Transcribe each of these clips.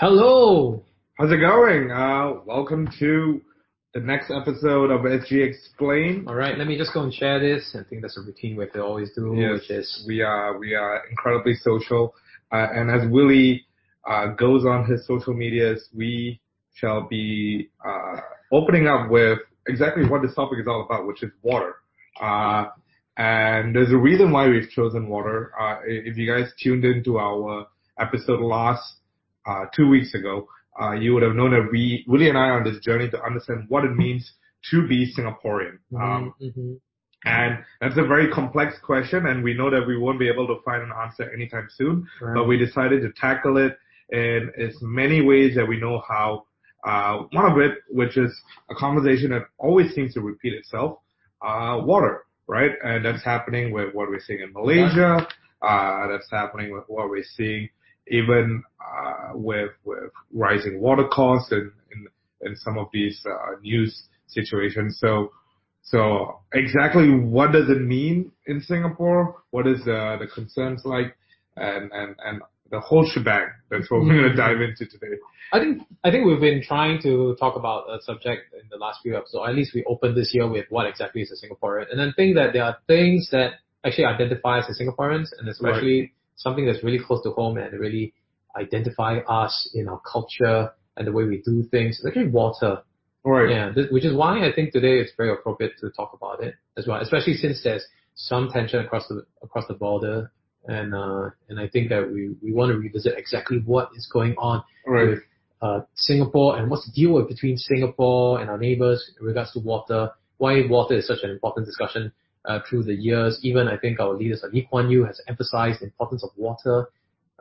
Hello. How's it going? Uh, welcome to the next episode of SG Explain. All right, let me just go and share this. I think that's a routine we have to always do, Yes, which is we are we are incredibly social, uh, and as Willie uh, goes on his social medias, we shall be uh, opening up with exactly what this topic is all about, which is water. Uh, and there's a reason why we've chosen water. Uh, if you guys tuned into our episode last uh, two weeks ago, uh, you would have known that we, Willie and I, are on this journey to understand what it means to be Singaporean. Um, Mhm. and that's a very complex question, and we know that we won't be able to find an answer anytime soon. Right. But we decided to tackle it in as many ways that we know how. Uh, one of it, which is a conversation that always seems to repeat itself, uh, water, right? And that's happening with what we're seeing in Malaysia. Uh, that's happening with what we're seeing even uh, with with rising water costs and in, in some of these uh, news situations. So. So exactly what does it mean in Singapore? What is the the concerns like, and and and the whole shebang? That's what we're going to dive into today. I think I think we've been trying to talk about a subject in the last few episodes. At least we opened this year with what exactly is a Singaporean, and then think that there are things that actually identify us as Singaporeans, and especially something that's really close to home and really identify us in our culture and the way we do things. It's actually water. Right. Yeah, which is why I think today it's very appropriate to talk about it as well, especially since there's some tension across the across the border, and uh, and I think that we we want to revisit exactly what is going on Right. with uh, Singapore and what's the deal with between Singapore and our neighbors in regards to water. Why water is such an important discussion through the years. Even I think our leaders like Lee Kuan Yew has emphasized the importance of water,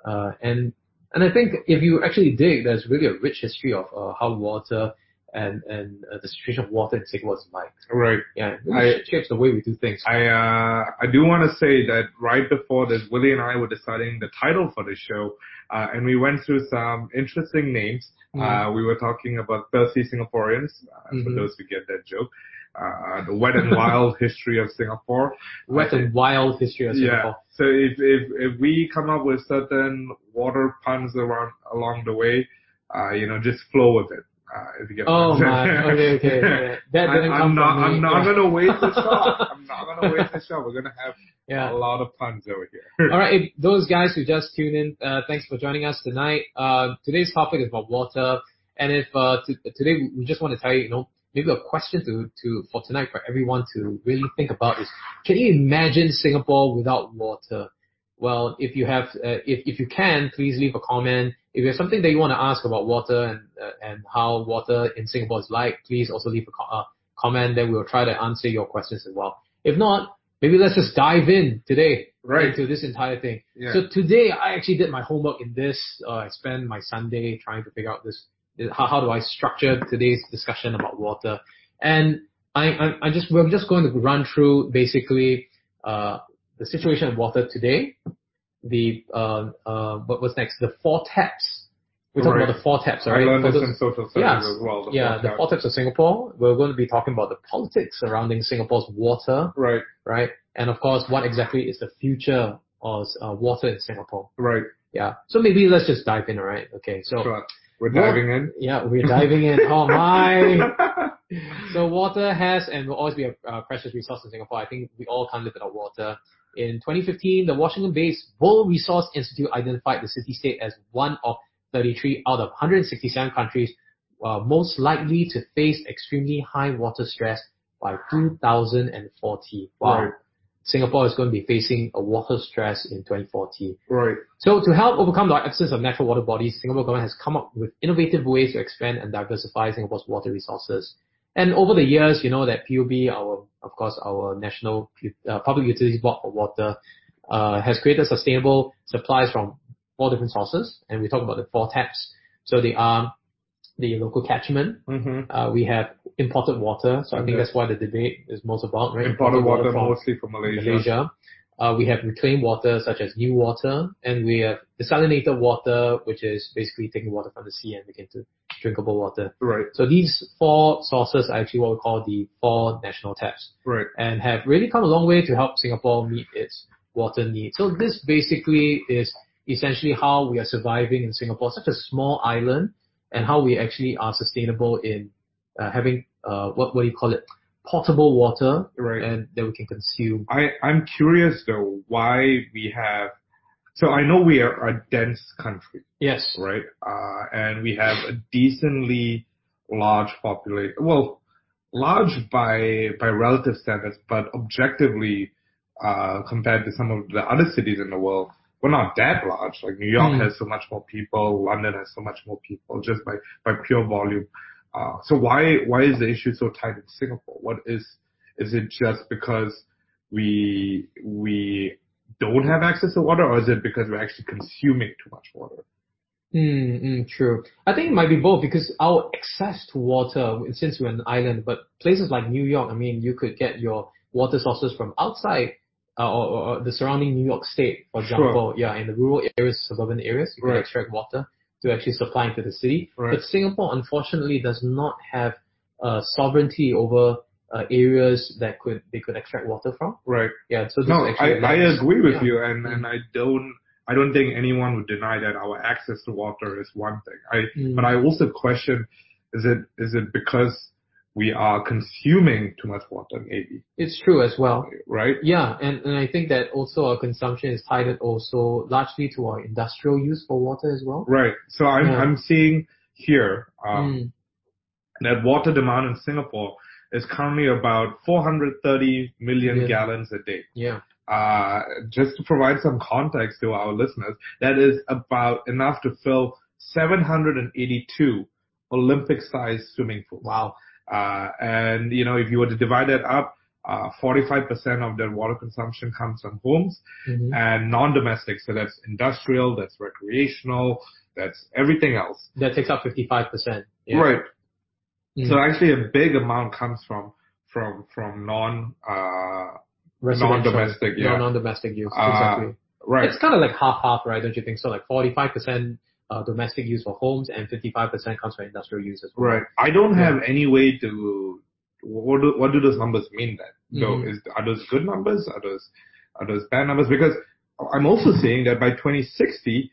uh, and and I think if you actually dig, there's really a rich history of uh, how water and and uh, the situation of water in Singapore is like. Right. Yeah, it shapes the way we do things. I uh, I do want to say that right before this, Willie and I were deciding the title for the show, uh, and we went through some interesting names. Mhm. Uh, we were talking about thirsty Singaporeans, uh, for Mhm. those who get that joke. Uh, the wet and wild history of Singapore. Wet and wild history of Singapore. Yeah. So if, if if we come up with certain water puns around along the way, uh, you know, just flow with it. Uh, if you get Oh my, okay, okay. yeah. That I- didn't I'm not, from me. I'm not Yeah. gonna waste the shot. I'm not gonna waste the shot. We're gonna have Yeah. a lot of puns over here. All right, if those guys who just tuned in, uh, thanks for joining us tonight. Uh, today's topic is about water, and if uh, t- today we just want to tell you, you know, maybe a question to to for tonight for everyone to really think about is: Can you imagine Singapore without water? Well, if you have, uh, if if you can, please leave a comment. If there's something that you want to ask about water and uh, and how water in Singapore is like, please also leave a co- uh, comment. Then we'll try to answer your questions as well. If not, maybe let's just dive in today Right. into this entire thing. Yeah. So today I actually did my homework in this. Uh, I spent my Sunday trying to figure out this. How, how do I structure today's discussion about water? And I, I, I just we're just going to run through basically uh, the situation of water today. The uh, uh, what was next? The four taps. We talked Right. about the four taps, all I right? learned this in social studies Yes. as well. the yeah, four the four taps of Singapore. We're going to be talking about the politics surrounding Singapore's water, Right, right? And of course, what exactly is the future of uh, water in Singapore? right. Yeah. So maybe let's just dive in, alright? Okay. So Sure. We're diving in. yeah, we're diving in. Oh my! So water has and will always be a uh, precious resource in Singapore. I think we all can't live without water. In 2015, the Washington-based World Resource Institute identified the city-state as one of 33 out of 167 countries uh, most likely to face extremely high water stress by 2040. Wow. Right. Singapore is going to be facing a water stress in 2040. right. So to help overcome the absence of natural water bodies, Singapore government has come up with innovative ways to expand and diversify Singapore's water resources. And over the years, you know that PUB, our of course our national uh, public utilities board for water, uh, has created sustainable supplies from four different sources, and we talk about the four taps. So they are the local catchment. Mm-hmm. Uh, we have imported water, so I think that's what the debate is most about, right? Imported water from- mostly from Malaysia. Malaysia. Uh, we have reclaimed water such as NEWater, and we have desalinated water, which is basically taking water from the sea and making it to drinkable water. Right, So these four sources are actually what we call the four national taps, right. and have really come a long way to help Singapore meet its water needs. So this basically is essentially how we are surviving in Singapore, such a small island, and how we actually are sustainable in uh, having uh, what what do you call it, potable water, Right. and that we can consume. I, I'm curious though, why we have, so I know we are a dense country, Yes. right? Uh, and we have a decently large population, well, large by, by relative standards, but objectively, uh, compared to some of the other cities in the world, we're not that large. Like New York Hmm. has so much more people, London has so much more people just by, by pure volume. Uh, so why, why is the issue so tight in Singapore? What is, is it just because we, we don't have access to water or is it because we're actually consuming too much water? Mm, mm, true. I think it might be both because our access to water, since we're an island, but places like New York, I mean, you could get your water sources from outside uh, or, or, the surrounding New York State, for Sure. example. Yeah, in the rural areas, suburban areas, you can Right. extract water to actually supply into the city. Right. But Singapore, unfortunately, does not have uh, sovereignty over uh, areas that could they could extract water from. Right. Yeah, so this No, actually I, I agree with yeah. you, and, and I don't I don't think anyone would deny that our access to water is one thing. I Mm. but I also question is it is it because we are consuming too much water maybe It's true as well. right Yeah, and, and I think that also our consumption is tied also largely to our industrial use for water as well. right so I'm Yeah. I'm seeing here um, Mm, that water demand in Singapore is currently about 430 million Million. gallons a day. yeah. Uh, just to provide some context to our listeners, that is about enough to fill 782 Olympic-sized swimming pools. Wow. Uh, and you know, if you were to divide that up, uh, 45% of their water consumption comes from homes hmm and non-domestic. So that's industrial, that's recreational, that's everything else. That takes up 55%. Yeah. Right. Mm. So actually a big amount comes from, from, from non, uh, non-domestic, yeah. Non-domestic use. Uh, exactly. right. It's kind of like half-half, right? Don't you think so? Like 45% uh, domestic use for homes and 55% comes from industrial use as well. Right. I don't have any way to, what do, what do those numbers mean then? Though, Mhm. is, are those good numbers? Are those, are those bad numbers? Because I'm also saying that by 2060,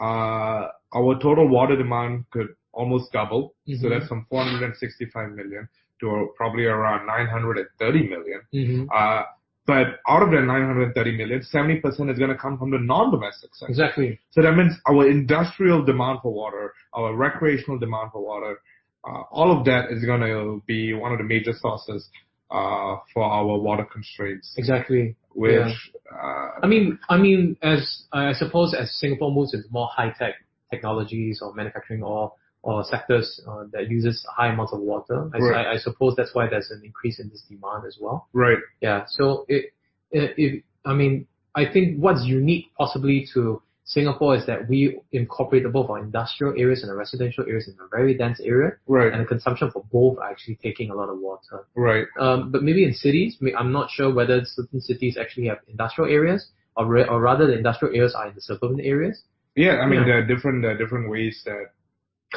uh, our total water demand could almost double. So Mhm. that's from 465 million to probably around 930 million. hmm Uh, out of that 930 million, 70% is going to come from the non-domestic sector. Exactly. So that means our industrial demand for water, our recreational demand for water, uh, all of that is going to be one of the major sources uh, for our water constraints, Exactly. which uh, I mean, I mean, as I suppose as Singapore moves into more high tech technologies or manufacturing or or sectors uh, that uses high amounts of water, I, Right. I, I suppose that's why there's an increase in this demand as well. right, Yeah. So it, it, it I mean, I think what's unique possibly to Singapore is that we incorporate both our industrial areas and our residential areas in a very dense area, Right. and the consumption for both are actually taking a lot of water. right, Um, but maybe in cities, I'm not sure whether certain cities actually have industrial areas, or, re- or rather the industrial areas are in the suburban areas. yeah. I mean, Yeah. there are different there are different ways that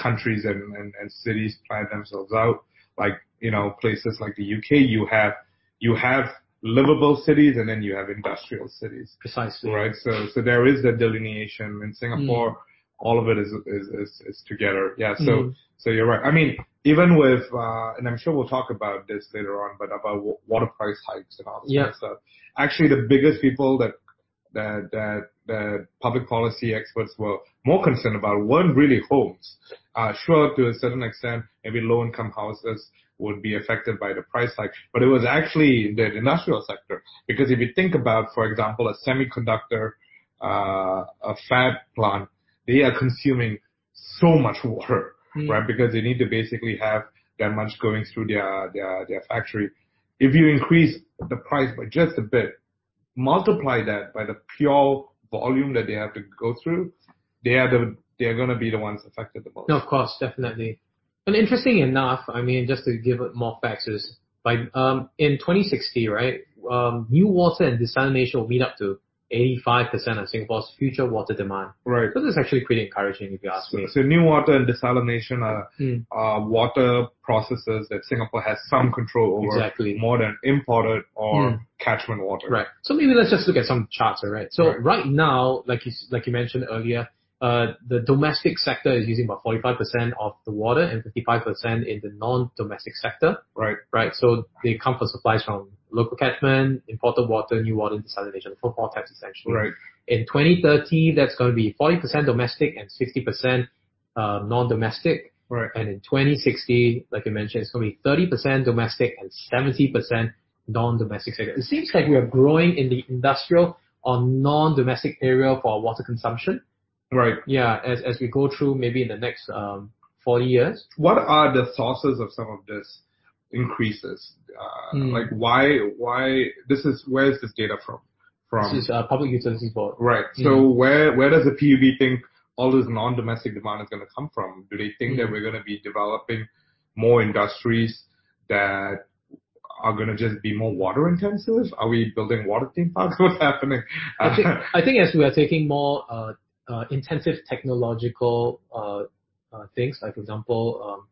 countries and, and, and cities plan themselves out. Like you know, places like the UK, you have you have livable cities and then you have industrial cities. Precisely. right? So so there is that delineation in Singapore. All of it is is is, is together. Yeah. So Mm. so you're right. I mean, even with uh, and I'm sure we'll talk about this later on, but about wa- water price hikes and all this Yeah. kind of stuff. Actually, the biggest people that that that that public policy experts were more concerned about weren't really homes. Uh, sure, to a certain extent, maybe low-income houses would be affected by the price hike, but it was actually the industrial sector. Because if you think about, for example, a semiconductor, uh, a fab plant, they are consuming so much water, Mm. right? Because they need to basically have that much going through their, their, their factory. If you increase the price by just a bit, multiply that by the pure volume that they have to go through, they are the, they are going to be the ones affected the most. No, of course, definitely. And interesting enough, I mean, just to give it more facts is by um, in 2060, right? Um, NEWater and desalination will meet up to 85% of Singapore's future water demand. Right. So this is actually pretty encouraging if you ask So, me. so NEWater and desalination are Mm. uh, water processes that Singapore has some control over Exactly. more than imported or Mm. catchment water. Right. So maybe let's just look at some charts, all right? So Right. right, now, like you, like you mentioned earlier, uh, the domestic sector is using about 45% of the water and 55% in the non-domestic sector, Right. right? So they come for supplies from local catchment, imported water, NEWater, desalination, for four types essentially. Right. In 2030, that's going to be 40% domestic and 60% uh, non-domestic. Right. And in 2060, like I mentioned, it's going to be 30% domestic and 70% non-domestic sector. It seems like we are growing in the industrial or non-domestic area for our water consumption. Right. Yeah, as, as we go through maybe in the next um, 40 years. What are the sources of some of this increases? Uh, Hmm. Like why, why, this is, where is this data from? From, This is uh, Public Utilities Board. right. So where, where does the PUB think all this non-domestic demand is going to come from? Do they think that Hmm. we're going to be developing more industries that are going to just be more water intensive? Are we building water theme parks? What's happening? I think, I think as we are taking more uh, uh, intensive technological uh, uh, things, like for example, um,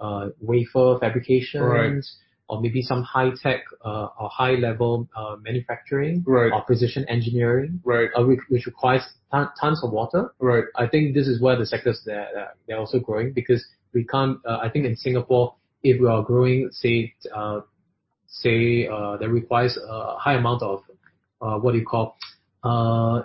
uh, wafer fabrications, Right. Or maybe some high tech uh, or high level uh, manufacturing, Right. or precision engineering, right, uh, which, which requires ton- tons of water. right, I think this is where the sectors that they're also growing because we can't. Uh, I think in Singapore, if we are growing, say, uh, say uh, that requires a high amount of uh, what do you call uh,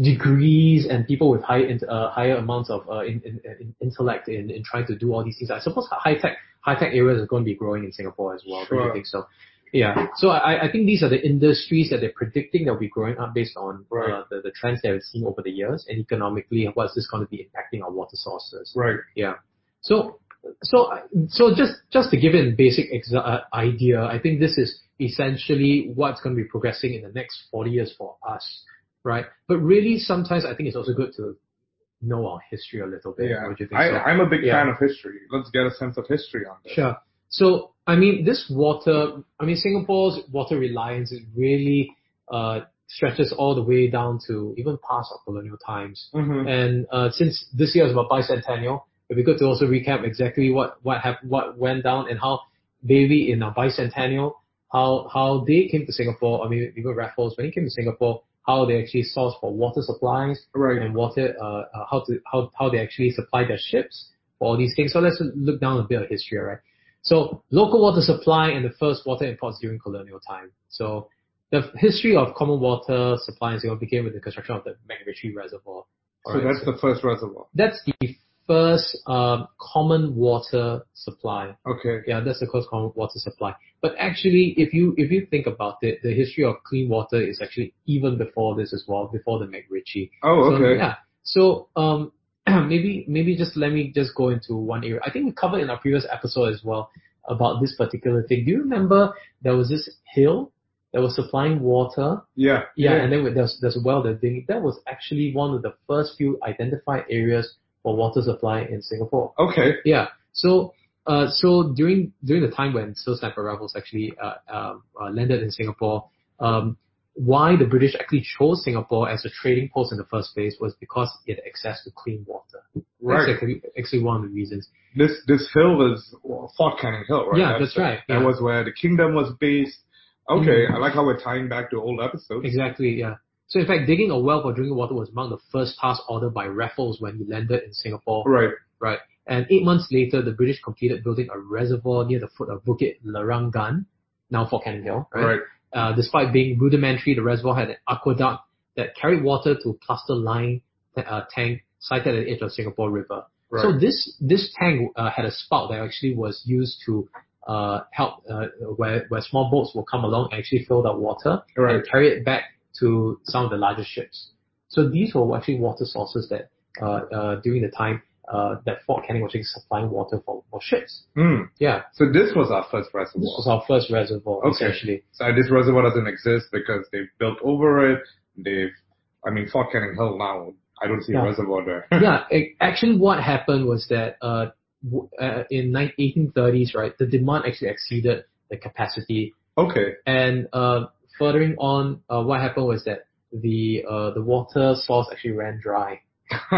degrees and people with high uh, higher amounts of uh, in, in, in intellect in, in trying to do all these things. I suppose high tech high tech areas are going to be growing in Singapore as well. Don't you think so? Yeah. So I, I think these are the industries that they're predicting that will be growing up based on Right. uh, the, the trends that we've seen over the years and economically what's this going to be impacting our water sources. right. Yeah. So, so, so just, just to give it a basic exa- uh, idea, I think this is essentially what's going to be progressing in the next 40 years for us, right? But really, sometimes I think it's also good to know our history a little bit. Yeah. What do you think? I, so? I'm a big Yeah. fan of history. Let's get a sense of history on this. Sure. So, I mean, this water, I mean, Singapore's water reliance is really, uh, stretches all the way down to even past our colonial times. hmm And uh, since this year is about bicentennial, it'd be good to also recap exactly what what hap- what went down and how maybe in our bicentennial, how how they came to Singapore. I mean, even Raffles when he came to Singapore, how they actually source for water supplies Right. and water, uh, uh, how to how how they actually supply their ships for all these things. So let's look down a bit of history, right? So local water supply and the first water imports during colonial time. So the history of common water supply in Singapore began with the construction of the MacRitchie Reservoir. So Alright, that's the first reservoir. that's the first um, common water supply. Okay. Yeah, that's the first common water supply. But actually, if you if you think about it, the history of clean water is actually even before this as well, before the MacRitchie. Oh, So, okay. yeah. So um, maybe maybe just let me just go into one area. I think we covered in our previous episode as well about this particular thing. Do you remember there was this hill that was supplying water? Yeah. Yeah, and then there's there's a well that thing. That was actually one of the first few identified areas for water supply in Singapore. Okay. Yeah. So uh so during during the time when Sir Stamford Raffles actually uh, um, uh, landed in Singapore, um why the British actually chose Singapore as a trading post in the first place was because it had access to clean water. Right. That's actually, actually one of the reasons. This this hill was well, Fort Canning Hill, right? Yeah, that's right, That yeah. was where the kingdom was based. Okay, Mhm. I like how we're tying back to old episodes. Exactly, yeah. So in fact, digging a well for drinking water was among the first tasks ordered by Raffles when he landed in Singapore. Right. Right. And eight months later, the British completed building a reservoir near the foot of Bukit Larangan, now Fort Canning Hill. Right. Right. Uh, despite being rudimentary, the reservoir had an aqueduct that carried water to a plaster line uh, tank sited at the edge of Singapore River. Right. So this this tank uh, had a spout that actually was used to uh, help uh, where where small boats will come along and actually fill that water Right. and carry it back to some of the larger ships. So these were actually water sources that uh, uh, during the time uh, that Fort Canning was actually supplying water for, for ships. Hmm. Yeah, So this was our first reservoir. this was our first reservoir Okay. essentially. So this reservoir doesn't exist because they've built over it. They've, I mean, Fort Canning Hill now. I don't see Yeah. a reservoir there. yeah, it, actually what happened was that uh, w- uh, in ni- 1830s, right, the demand actually exceeded the capacity okay. And uh, furthering on, uh, what happened was that the uh, the water source actually ran dry.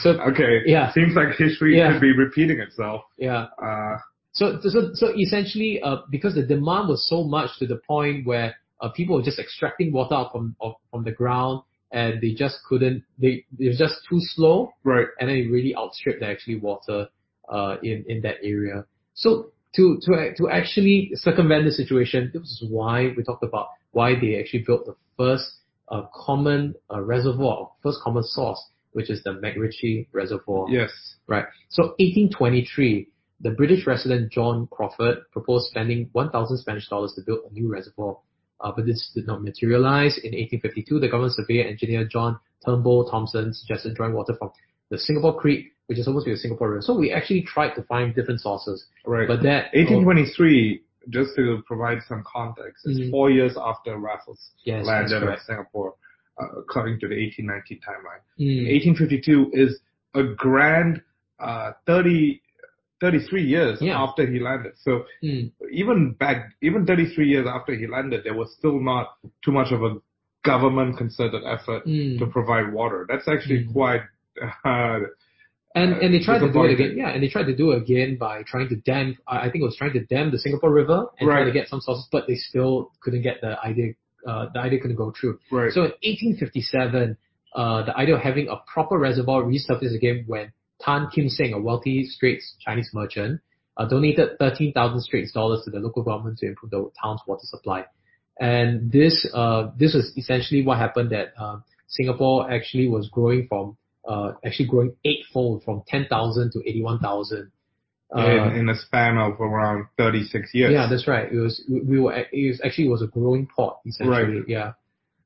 so okay. Yeah. Seems like history Yeah. could be repeating itself. yeah, Uh, so so so essentially, uh, because the demand was so much to the point where uh, people were just extracting water out from of, from the ground and they just couldn't. They they were just too slow right. and then it really outstripped the actually water uh, in in that area. So to to to actually circumvent the situation, this is why we talked about why they actually built the first uh, common uh, reservoir, first common source, which is the MacRitchie Reservoir. Yes. Right. So 1823, the British resident John Crawfurd proposed spending 1,000 Spanish dollars to build a new reservoir. Uh, but this did not materialize. In 1852, the government surveyor engineer John Turnbull Thomson suggested drawing water from the Singapore Creek, which is supposed to be the Singapore River. So we actually tried to find different sources, Right. but that 1823, just to provide some context, is Mhm. four years after Raffles Yes, landed in. Singapore, uh, according to the 1819 timeline. Mm, 1852 is a grand uh, 30, 33 years Yeah. after he landed. So mm, even back, even 33 years after he landed, there was still not too much of a government concerted effort mm. to provide water. That's actually Mm. quite, uh, And uh, and they tried to do it again. Yeah, and they tried to do it again by trying to dam. I think it was trying to dam the Singapore River and trying Right. to get some sources, but they still couldn't get the idea. Uh, the idea couldn't go through. right. So in 1857, uh, the idea of having a proper reservoir resurfaced again when Tan Kim Seng, a wealthy Straits Chinese merchant, uh, donated 13,000 Straits dollars to the local government to improve the town's water supply. And this, uh, this was essentially what happened that, uh, Singapore actually was growing from, actually growing eightfold from 10,000 to 81,000. Uh, in, in a span of around 36 years. yeah, that's right. It was we, we were it was actually it was a growing port essentially. Right. Yeah.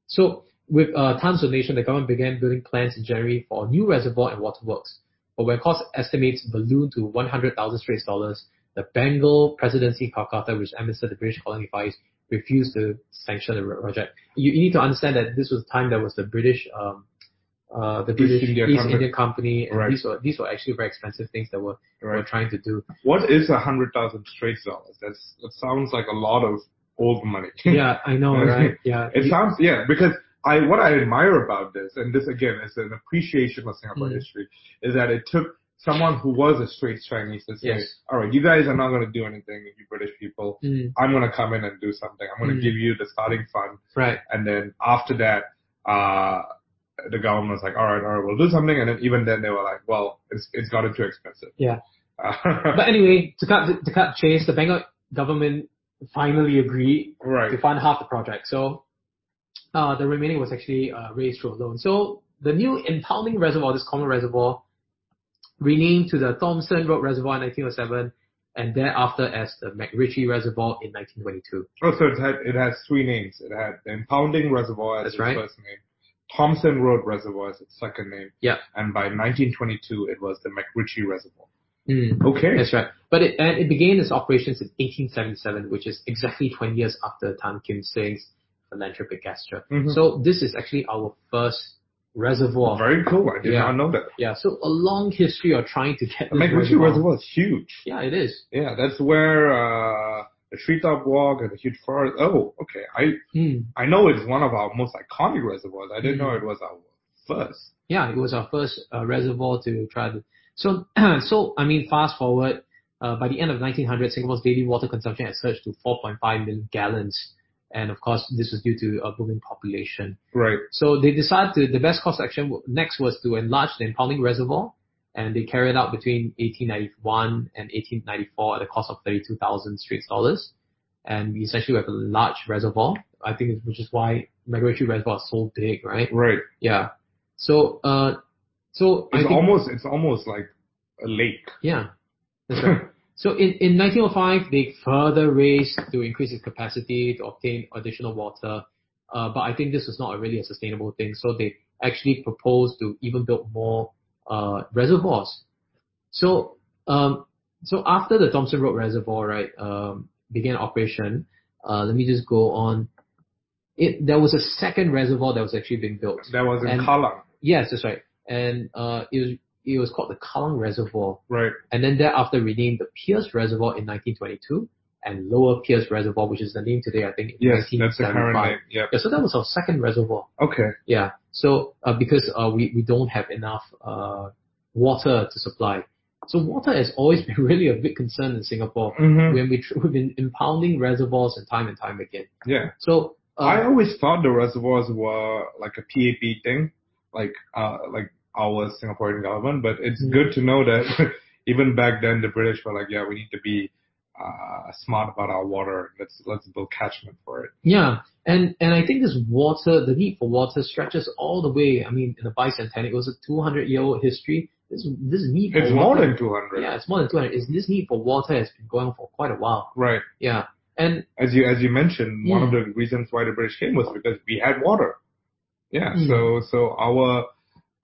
So with uh, Tan's donation, the government began building plans in January for a new reservoir and waterworks. But when cost estimates ballooned to 100,000 Straits dollars, the Bengal Presidency Calcutta, which administered the British colony fires, refused to sanction the project. You, you need to understand that this was the time that was the British, um, uh, the British India East Company. Indian Company, and Right. these were these were actually very expensive things that were were trying to do. What is a hundred thousand Straits dollars? That's that sounds like a lot of old money. Yeah, I know, right? Yeah. It sounds yeah because I what I admire about this and this again is an appreciation of Singapore Mm. history is that it took someone who was a straight Chinese to say, Yes. all right, you guys are not going to do anything, you British people. Mm, I'm going to come in and do something. I'm going to Mm. give you the starting fund, right. and then after that, uh, the government was like, all right, all right, we'll do something, and then even then they were like, well, it's it's gotten too expensive. Yeah. Uh, But anyway, to cut to cut chase, the Bengal government finally agreed right. to fund half the project. So uh, the remaining was actually uh, raised through a loan. So the new impounding reservoir, this common reservoir, renamed to the Thomson Road Reservoir in 1907, and thereafter as the MacRitchie Reservoir in 1922. Oh, so it had it has three names. It had the Impounding Reservoir as That's its right. first name, Thomson Road Reservoir as its second name, Yeah. and by 1922 it was the MacRitchie Reservoir. Mm. Okay. That's right. But it, and it began its operations in 1877, which is exactly 20 years after Tan Kim Seng's philanthropic gesture. Mhm. So this is actually our first reservoir. Very cool. I did Yeah. not know that. Yeah, so a long history of trying to get The MacRitchie Reservoir is huge. Yeah, it is. Yeah, that's where uh, the treetop walk and the huge forest. Oh, okay. I Hmm. I know it's one of our most iconic reservoirs. I didn't Mhm. know it was our first. Yeah, it was our first uh, reservoir to try to. So, so I mean, fast forward, uh, by the end of 1900, Singapore's daily water consumption had surged to 4.5 million gallons, and of course, this was due to a booming population. Right. So they decided to, the best course of action next was to enlarge the impounding reservoir, and they carried out between 1891 and 1894 at a cost of 32,000 Straits dollars. And we essentially have a large reservoir. I think, it's- which is why MacRitchie Reservoir is so big, right? Right. Yeah. So, uh, so It's almost it's almost like a lake. yeah, that's right. So in, in 1905, they further raised to increase its capacity to obtain additional water. Uh, but I think this was not a really a sustainable thing. So they actually proposed to even build more, uh, reservoirs. So, um, so after the Thomson Road Reservoir, right, um, began operation, uh, let me just go on. It, there was a second reservoir that was actually being built. that was in And- Kallang. Yes, that's right. And, uh, it was, it was called the Kallang Reservoir Right. and then thereafter renamed the Peirce Reservoir in 1922, and Lower Peirce Reservoir, which is the name today, I think, Yes, that's the current name. Yep. Yeah, so that was our second reservoir. Okay. Yeah. So uh, because uh, we we don't have enough uh, water to supply, so water has always been really a big concern in Singapore. hmm When we tr- we've been impounding reservoirs and time and time again. Yeah. So uh, I always thought the reservoirs were like a PAP thing, like uh like our Singaporean government, but it's Mhm. good to know that even back then the British were like, yeah, we need to be uh smart about our water. Let's let's build catchment for it. Yeah, and and I think this water, the need for water stretches all the way. I mean, in the bicentennial, it was a 200 year old history. This this need for It's more than 200. yeah, it's more than 200. Is this need for water has been going on for quite a while. Right. Yeah, and As you as you mentioned, one of Mm. the reasons why the British came was because we had water. Yeah. Mm. So so our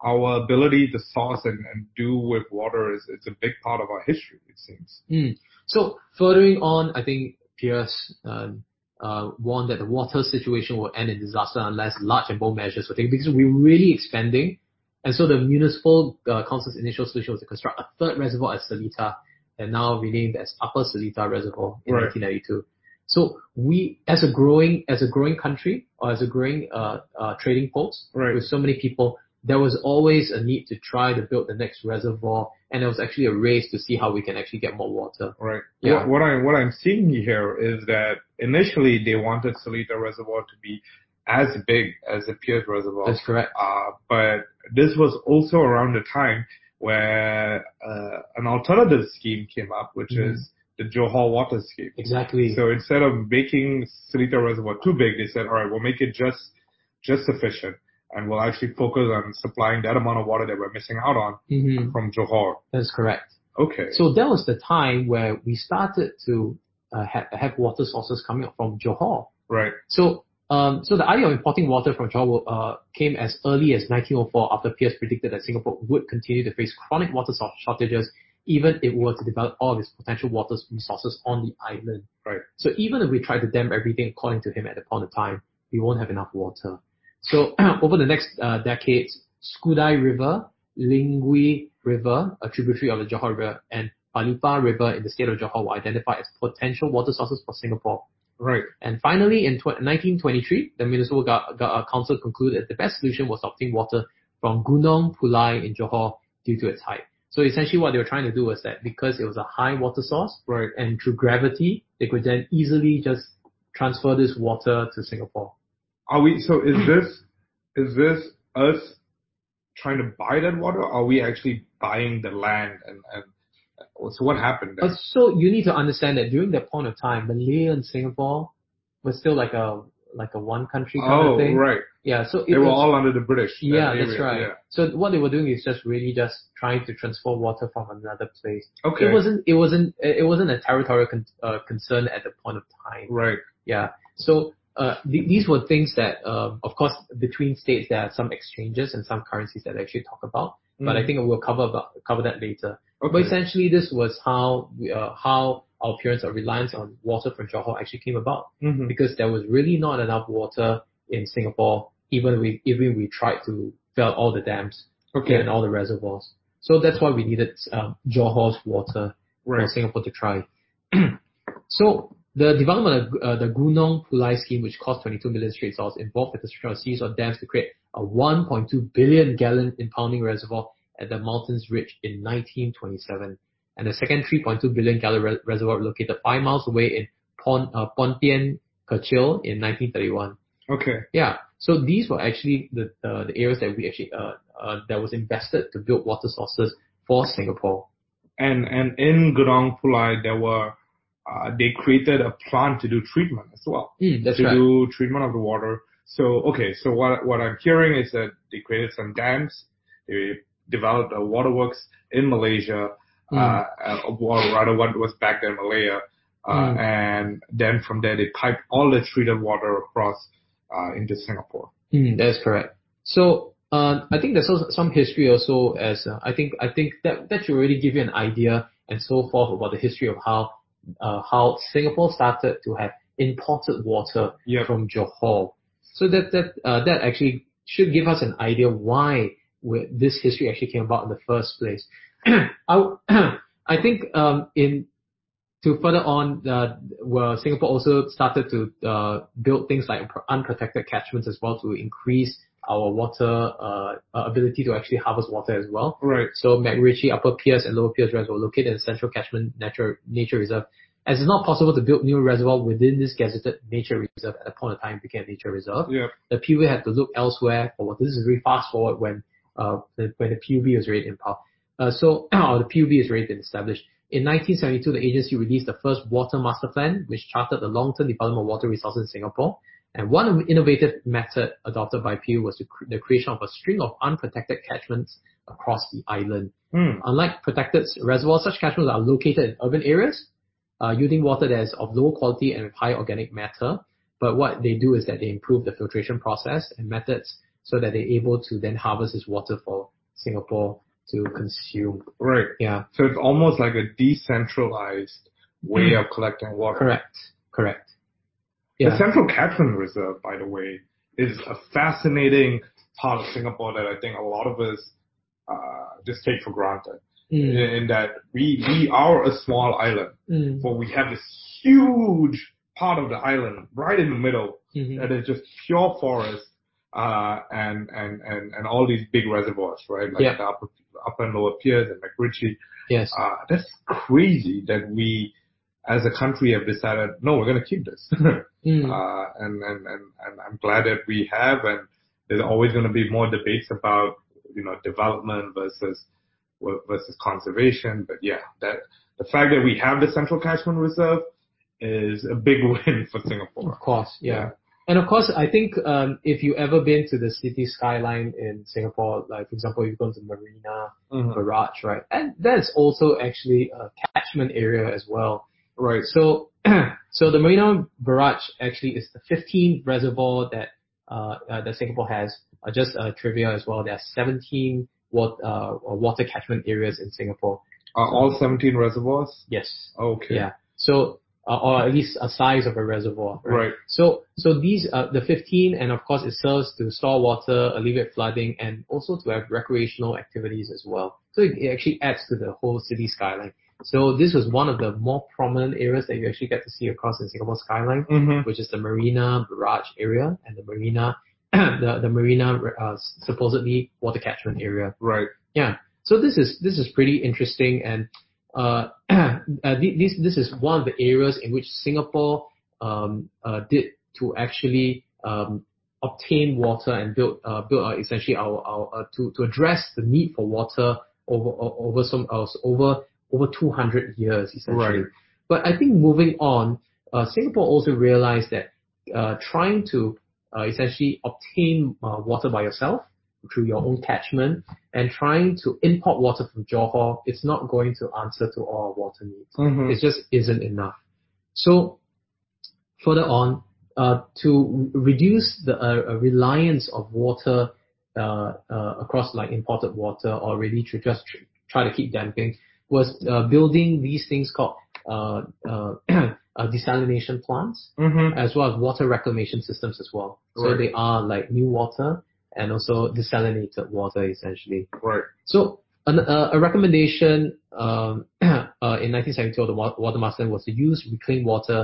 our ability to source and, and do with water is it's a big part of our history. It seems. mm. So furthering on, I think Peirce um, uh, warned that the water situation will end in disaster unless large and bold measures were taken because we're really expanding. And so the municipal uh, council's initial solution was to construct a third reservoir at Seletar, and now renamed as Upper Seletar Reservoir in Right. 1992. So we, as a growing, as a growing country or as a growing uh, uh, trading post Right. with so many people, there was always a need to try to build the next reservoir, and there was actually a race to see how we can actually get more water. Right. Yeah. What, I what I'm seeing here is that initially they wanted Seletar Reservoir to be as big as the Peirce Reservoir. That's correct. Uh, but this was also around the time where uh, an alternative scheme came up, which Mhm. is the Johor Water Scheme. Exactly. So instead of making Seletar Reservoir too big, they said, all right, we'll make it just just sufficient, and we'll actually focus on supplying that amount of water that we're missing out on hmm from Johor. That's correct. Okay. So that was the time where we started to uh, have, have water sources coming up from Johor. right. So, um, so the idea of importing water from Johor uh, came as early as 1904 after Peirce predicted that Singapore would continue to face chronic water shortages even if it were to develop all of its potential water resources on the island. Right. So even if we try to dam everything according to him at the point of time, we won't have enough water. So over the next uh, decades, Skudai River, Lingui River, a tributary of the Johor River, and Palipa River in the state of Johor were identified as potential water sources for Singapore. Right. And finally, in tw- 1923, the municipal uh, council concluded that the best solution was to obtain water from Gunung Pulai in Johor due to its height. So essentially what they were trying to do was that because it was a high water source Right. and through gravity, they could then easily just transfer this water to Singapore. Are we, so is this, is this us trying to buy that water? Or are we actually buying the land and, and, so what happened there? so you need to understand that during that point of time, Malaya and Singapore was still like a like a one country kind Oh, of thing. right. Yeah, so it They were was, all under the British. yeah, that's right. Yeah. So what they were doing is just really just trying to transfer water from another place. Okay. It wasn't it wasn't it wasn't a territorial con- uh, concern at the point of time. Right. Yeah. So these were things that, um, of course, between states there are some exchanges and some currencies that I actually talk about. But I Mm. think we'll cover about, cover that later. Okay. But essentially, this was how we, uh, how our appearance or reliance on water from Johor actually came about Mhm. because there was really not enough water in Singapore, even we even we tried to fill all the dams Okay. and all the reservoirs. So that's why we needed um, Johor's water for Singapore to try. the development of uh, the Gunung Pulai scheme, which cost 22 million straight dollars, involved the construction of a series of dams to create a 1.2 billion gallon impounding reservoir at the mountain's ridge in 1927, and the second 3.2 billion gallon re- reservoir located five miles away in Pon, uh, Pontian Kecil in 1931. Okay. Yeah. So these were actually the uh, the areas that we actually uh, uh, that was invested to build water sources for Singapore. And, and in Gunung Pulai, there were, uh, they created a plant to do treatment as well. Mm, that's to right. do treatment of the water. So, okay, so what, what I'm hearing is that they created some dams, they developed a waterworks in Malaysia, Mm. uh, uh, or rather what was back then Malaya, uh, Mm. and then from there they piped all the treated water across, uh, into Singapore. Mm, that's correct. So uh, I think there's also some history also as uh, I think I think that that should already give you an idea and so forth about the history of how uh, how Singapore started to have imported water Yep. from Johor. So that that uh, that actually should give us an idea why this history actually came about in the first place. I I think um, in to further on, uh, well, Singapore also started to uh, build things like unprotected catchments as well to increase our water uh, ability to actually harvest water as well. Right. So MacRitchie, Upper Peirce, and Lower Peirce Reservoir located in Central Catchment Nature, Nature Reserve. As it's not possible to build new reservoir within this gazetted nature reserve at the point of time it became a nature reserve, Yeah. the PUB had to look elsewhere for water. This is really fast forward when uh, the, when the PUB was already in power. Uh, the PUB has already been established. In 1972, the agency released the first water master plan, which charted the long-term development of water resources in Singapore. And one innovative method adopted by PU was the, cre- the creation of a string of unprotected catchments across the island. Hmm. Unlike protected reservoirs, such catchments are located in urban areas, uh, using water that is of low quality and with high organic matter. But what they do is that they improve the filtration process and methods so that they're able to then harvest this water for Singapore to consume. Right. Yeah, So it's almost like a decentralized way of collecting water. correct, correct. The Central Catchment Reserve, by the way, is a fascinating part of Singapore that I think a lot of us uh, just take for granted. Mm, In that we we are a small island, mm, but we have this huge part of the island right in the middle mhm. that is just pure forest uh, and and and and all these big reservoirs, right? Like Yeah. the upper, upper and lower Peirce and MacRitchie. Yes. Uh, that's crazy that we, as a country, have decided no, we're going to keep this. Mm, uh, and, and and and I'm glad that we have. And there's always going to be more debates about you know development versus versus conservation. But yeah, that the fact that we have the Central Catchment Reserve is a big win for Singapore. Of course, yeah. Yeah. And of course, I think um, if you ever been to the city skyline in Singapore, like for example, you've gone to Marina, Mhm. Barrage, right? And that's also actually a catchment area as well. Right. So, so the Marina Barrage actually is the 15th reservoir that uh, uh, that Singapore has. Uh, just uh, trivia as well. There are 17 water, uh, water catchment areas in Singapore. Are all 17 reservoirs? Yes. Okay. Yeah. So, uh, or at least a size of a reservoir. Right. So, so these, uh, the 15, and of course it serves to store water, alleviate flooding, and also to have recreational activities as well. So it, it actually adds to the whole city skyline. So this was one of the more prominent areas that you actually get to see across the Singapore skyline, Mm-hmm. which is the Marina Barrage area and the Marina, the, the Marina, uh, supposedly water catchment area. Right. Yeah. So this is this is pretty interesting, and uh, uh, this this is one of the areas in which Singapore um, uh, did to actually um, obtain water and build uh, build uh, essentially our, our uh, to to address the need for water over over some uh, over over 200 years essentially. Right. But I think moving on, uh, Singapore also realized that uh, trying to uh, essentially obtain uh, water by yourself through your own catchment and trying to import water from Johor, it's not going to answer to all our water needs. Mm-hmm. It just isn't enough. So further on, uh, to reduce the uh, reliance of water uh, uh, across like imported water or really to just tr- try to keep damping was uh, building these things called uh, uh, desalination plants Mm-hmm. as well as water reclamation systems as well. So they are like new water and also desalinated water essentially. Right. So an, uh, a recommendation um, uh, in 1972 of the Wa- Water Master was to use reclaimed water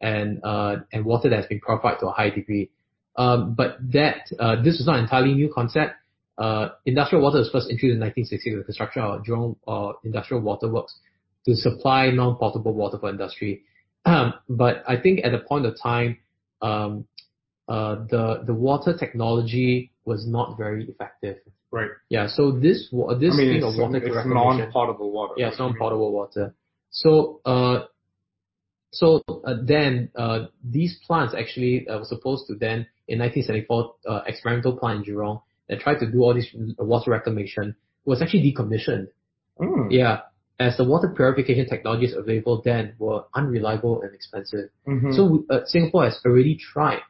and uh, and water that has been purified to a high degree. Um, but that uh, this is not an entirely new concept. Uh, industrial water was first introduced in 1960 with the construction of Jurong uh, Industrial Water Works to supply non-potable water for industry. Um, but I think at the point of time, um, uh, the the water technology was not very effective. Right. Yeah, so this wa- this I mean, thing of water it's non-potable water. yeah, it's What do mean? non-potable water. So uh, so uh, then uh, these plants actually uh, were supposed to then in 1974 uh, experimental plant in Jurong that tried to do all this water reclamation was actually decommissioned. Mm. Yeah, as the water purification technologies available then were unreliable and expensive. Mhm. So uh, Singapore has already tried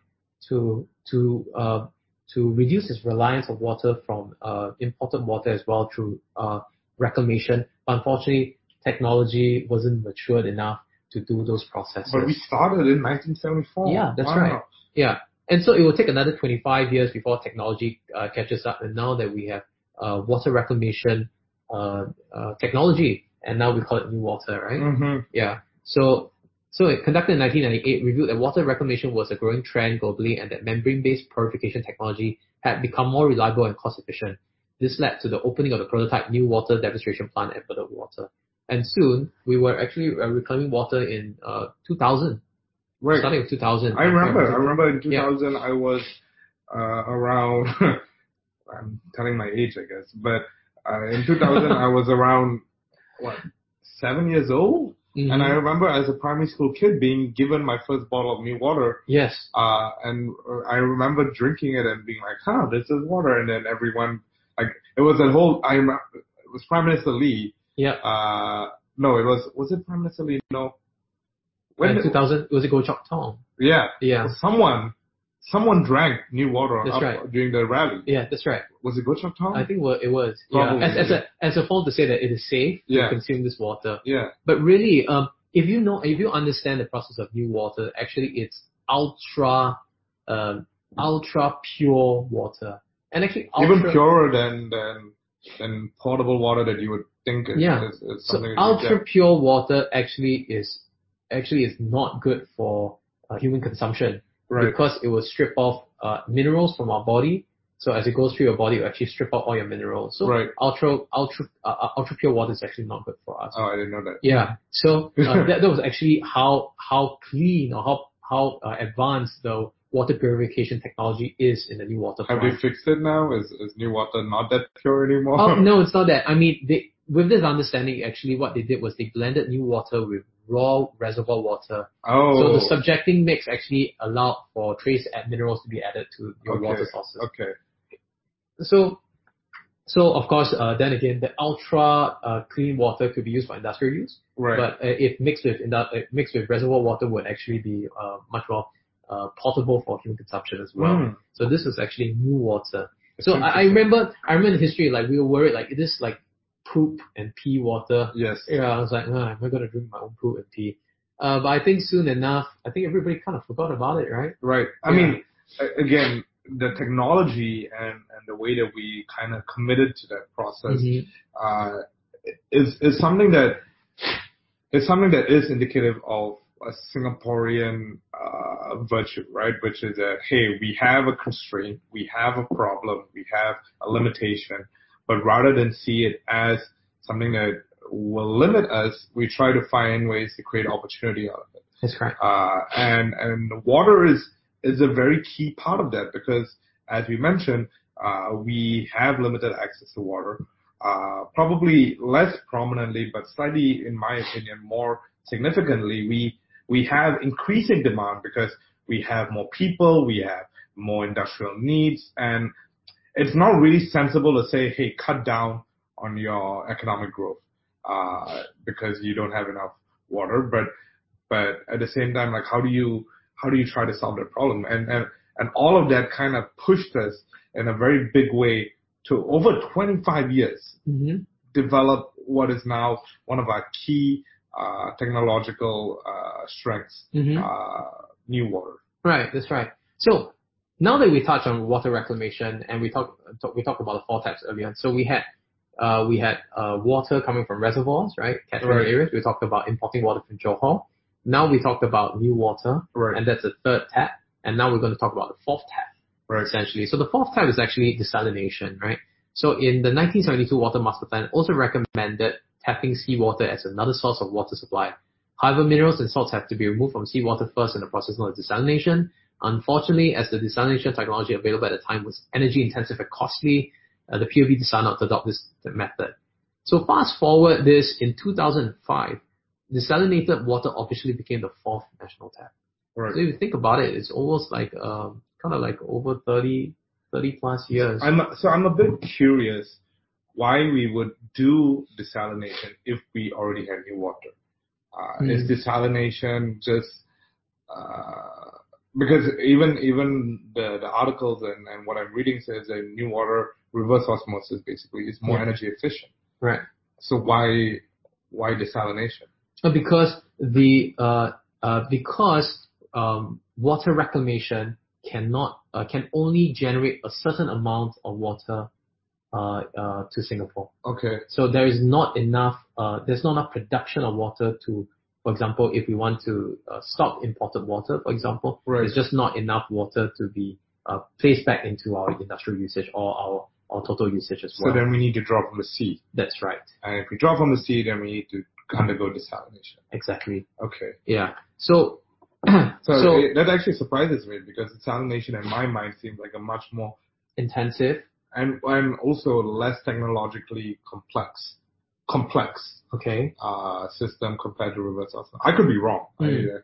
to to uh, to reduce its reliance of water from uh, imported water as well through uh, reclamation. But unfortunately, technology wasn't matured enough to do those processes. But we started in 1974. Yeah, that's Wow. right. Yeah, and so it will take another 25 years before technology uh, catches up. And now that we have uh, water reclamation uh, uh, technology, and now we call it NEWater, right? Mhm. Yeah. So, so it conducted in 1998 revealed that water reclamation was a growing trend globally and that membrane-based purification technology had become more reliable and cost efficient. This led to the opening of the prototype NEWater demonstration plant at Bedok Water. And soon, we were actually uh, reclaiming water in uh, 2000. Right. Starting with 2000. I remember. I remember in Yeah. 2000 I was uh, around. I'm telling my age, I guess, but uh, in 2000 I was around what seven years old, Mhm. and I remember as a primary school kid being given my first bottle of NEWater, Yes. uh, and I remember drinking it and being like, "Huh, this is water," and then everyone like it was a whole. I it was Prime Minister Lee. Yeah. Uh, no, it was was it Prime Minister Lee? No. When in 2000, was it Goh Chok Tong? yeah, Yeah. someone someone drank NEWater That's right. during the rally. Yeah, that's right. Was it Goh Chok Tong? I think it was. Probably, yeah. As, as a as a form to say that it is safe Yeah. to consume this water. yeah. But really, um, if you know, if you understand the process of NEWater, actually it's ultra, um, ultra pure water, and actually ultra, Even purer than than than potable water that you would think is, Yeah. is, is So ultra pure water actually is actually is not good for uh, human consumption right. because it will strip off uh, minerals from our body. So as it goes through your body, it will actually strip out all your minerals. So Right. ultra ultra uh, uh, ultra pure water is actually not good for us. Oh, I didn't know that. Yeah. So uh, that, that was actually how how clean or how how uh, advanced the water purification technology is in the NEWater Have plant. they fixed it now? Is is NEWater not that pure anymore? Oh no, it's not that. I mean, they, with this understanding, actually, what they did was they blended NEWater with raw reservoir water. Oh. So the subjecting mix actually allowed for trace add minerals to be added to your okay. water sources. Okay. So, so of course, uh, then again, the ultra uh, clean water could be used for industrial use, Right. but uh, if mixed with indu- uh, mixed with reservoir water, would actually be uh, much more uh, potable for human consumption as well. Mm. So this is actually NEWater. So I, I remember, I remember in history, like we were worried, like this like poop and pee water. Yes. Yeah, I was like, ah, am I gonna drink my own poop and pee? Uh, but I think soon enough, I think everybody kind of forgot about it, right? Right. I Yeah. mean, again, the technology and, and the way that we kind of committed to that process Mhm. uh, is is something that is something that is indicative of a Singaporean uh, virtue, right? Which is that hey, we have a constraint, we have a problem, we have a limitation, but rather than see it as something that will limit us, we try to find ways to create opportunity out of it. That's correct. Uh, and and water is is a very key part of that because as we mentioned, uh, we have limited access to water. Uh, probably less prominently, but slightly, in my opinion, more significantly, we we have increasing demand because we have more people, we have more industrial needs, and it's not really sensible to say, hey, cut down on your economic growth uh, because you don't have enough water. But but at the same time, like how do you how do you try to solve that problem? And and and all of that kind of pushed us in a very big way to over 25 years hmm develop what is now one of our key uh, technological uh, strengths, hmm uh, NEWater. Right, that's right. So now that we touch on water reclamation and we talked talk, we talked about the four types earlier. So we had uh, we had uh, water coming from reservoirs, right? Catchment Right. areas. We talked about importing water from Johor. Now we talked about NEWater, Right. and that's the third tap. And now we're going to talk about the fourth tap. Right. essentially. So the fourth tap is actually desalination, right? So in the 1972 Water Master Plan, also recommended tapping seawater as another source of water supply. However, minerals and salts have to be removed from seawater first in the process known as desalination. Unfortunately, as the desalination technology available at the time was energy intensive and costly, uh, the PUB decided not to adopt this method. So fast forward this in 2005, desalinated water officially became the fourth national tap. Right. So if you think about it, it's almost like um, kind of like over 30, 30 plus years. I'm so I'm a bit curious why we would do desalination if we already had NEWater. Uh, Hmm. Is desalination just uh, because even even the, the articles and, and what I'm reading says that NEWater reverse osmosis basically is more Yeah. energy efficient. right. So why why desalination? Uh, Because the uh, uh, because um, water reclamation cannot uh, can only generate a certain amount of water uh, uh, to Singapore. Okay. So there is not enough uh, there's not enough production of water to for example, if we want to uh, stop imported water, for example, Right. there's just not enough water to be uh, placed back into our industrial usage or our, our total usage as well. So then we need to draw from the sea. That's right. And if we draw from the sea, then we need to undergo desalination. Exactly. Okay. Yeah. So, So, so it, that actually surprises me because desalination in my mind seems like a much more intensive. and and also less technologically complex complex Okay. uh, system compared to reverse osmosis. I could be wrong. Mm. I, uh,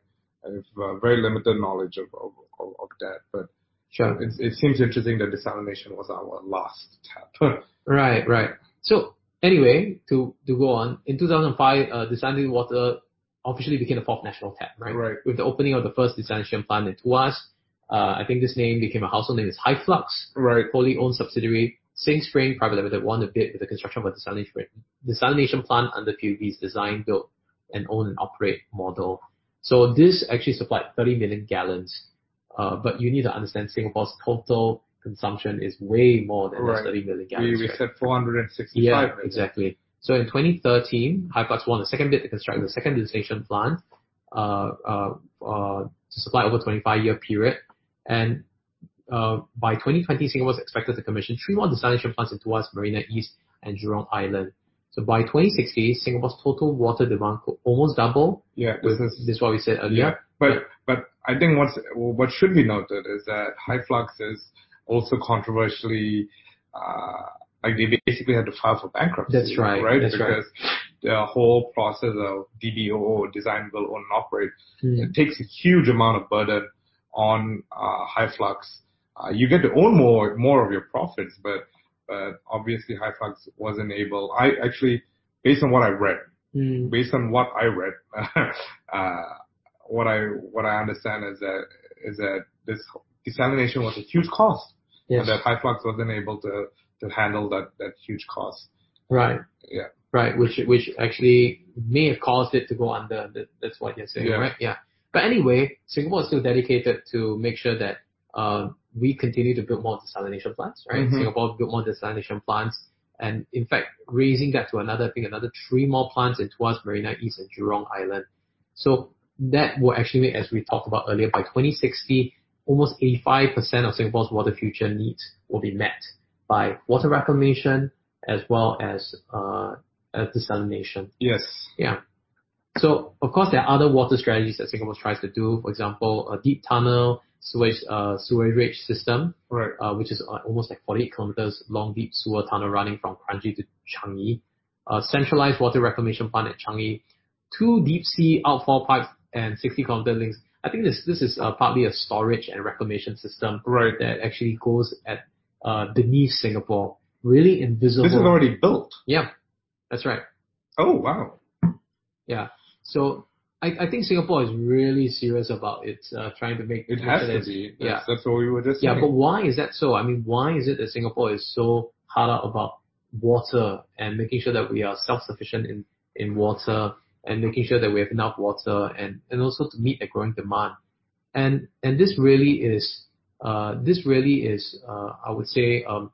I have uh, very limited knowledge of of, of, of that, but Sure. it, it seems interesting that desalination was our last tap. Right, right. So anyway, to to go on, in 2005, uh, desalination water officially became the fourth national tap, right? Right. With the opening of the first desalination plant in Tuas, uh, I think this name became a household name. It's Hyflux, right. wholly owned subsidiary. SingSpring Private Limited won the bid with the construction of a desalination, desalination plant under PUB's design, build, and own and operate model. So this actually supplied 30 million gallons. Uh, but you need to understand Singapore's total consumption is way more than those 30 million gallons. we said 465 Yeah, exactly. So in 2013, Hyflux won the second bid to construct the second desalination plant uh, uh, uh, to supply over 25 year period. Uh, by 2020, Singapore is expected to commission three more desalination plants in Tuas, Marina East, and Jurong Island. So by 2060, Singapore's total water demand could almost double. Yeah, this is what we said earlier. but but I think what's what should be noted is that Hyflux is also controversially uh, like they basically had to file for bankruptcy. That's right, Right. that's right. because the whole process of DBOO, design, build, own, and operate, Hmm. it takes a huge amount of burden on uh, Hyflux. Uh, you get to own more more of your profits, but but obviously Hyflux wasn't able. I actually, based on what I read, Hmm. based on what I read, uh, what I what I understand is that is that this desalination was a huge cost, Yes. and that Hyflux wasn't able to to handle that that huge cost. Right. Yeah. Right, which which actually may have caused it to go under. That, that's what you're saying, Yeah. right? Yeah. But anyway, Singapore is still dedicated to make sure that uh, we continue to build more desalination plants, right? Mhm. Singapore built more desalination plants, and in fact, raising that to another thing, another three more plants in Tuas, Marina East, and Jurong Island. So that will actually make, as we talked about earlier, by 2060, almost 85% of Singapore's water future needs will be met by water reclamation as well as uh, as desalination. Yes. Yeah. So of course there are other water strategies that Singapore tries to do. For example, a deep tunnel sewage uh, sewerage system, Right. uh, which is uh, almost like 48 kilometers long deep sewer tunnel running from Kranji to Changi. A centralized water reclamation plant at Changi. Two deep sea outfall pipes and 60 kilometer links. I think this this is uh, partly a storage and reclamation system Right. that actually goes at uh, beneath Singapore, really invisible. This is already built. yeah, that's right. Oh wow. Yeah. So I, I think Singapore is really serious about its uh, trying to make It has to be. Yeah. That's, that's what we were just saying. Yeah, saying. but why is that so? I mean, why is it that Singapore is so hard out about water and making sure that we are self-sufficient in, in water and making sure that we have enough water and, and also to meet the growing demand. And, and this really is, uh, this really is, uh, I would say, um,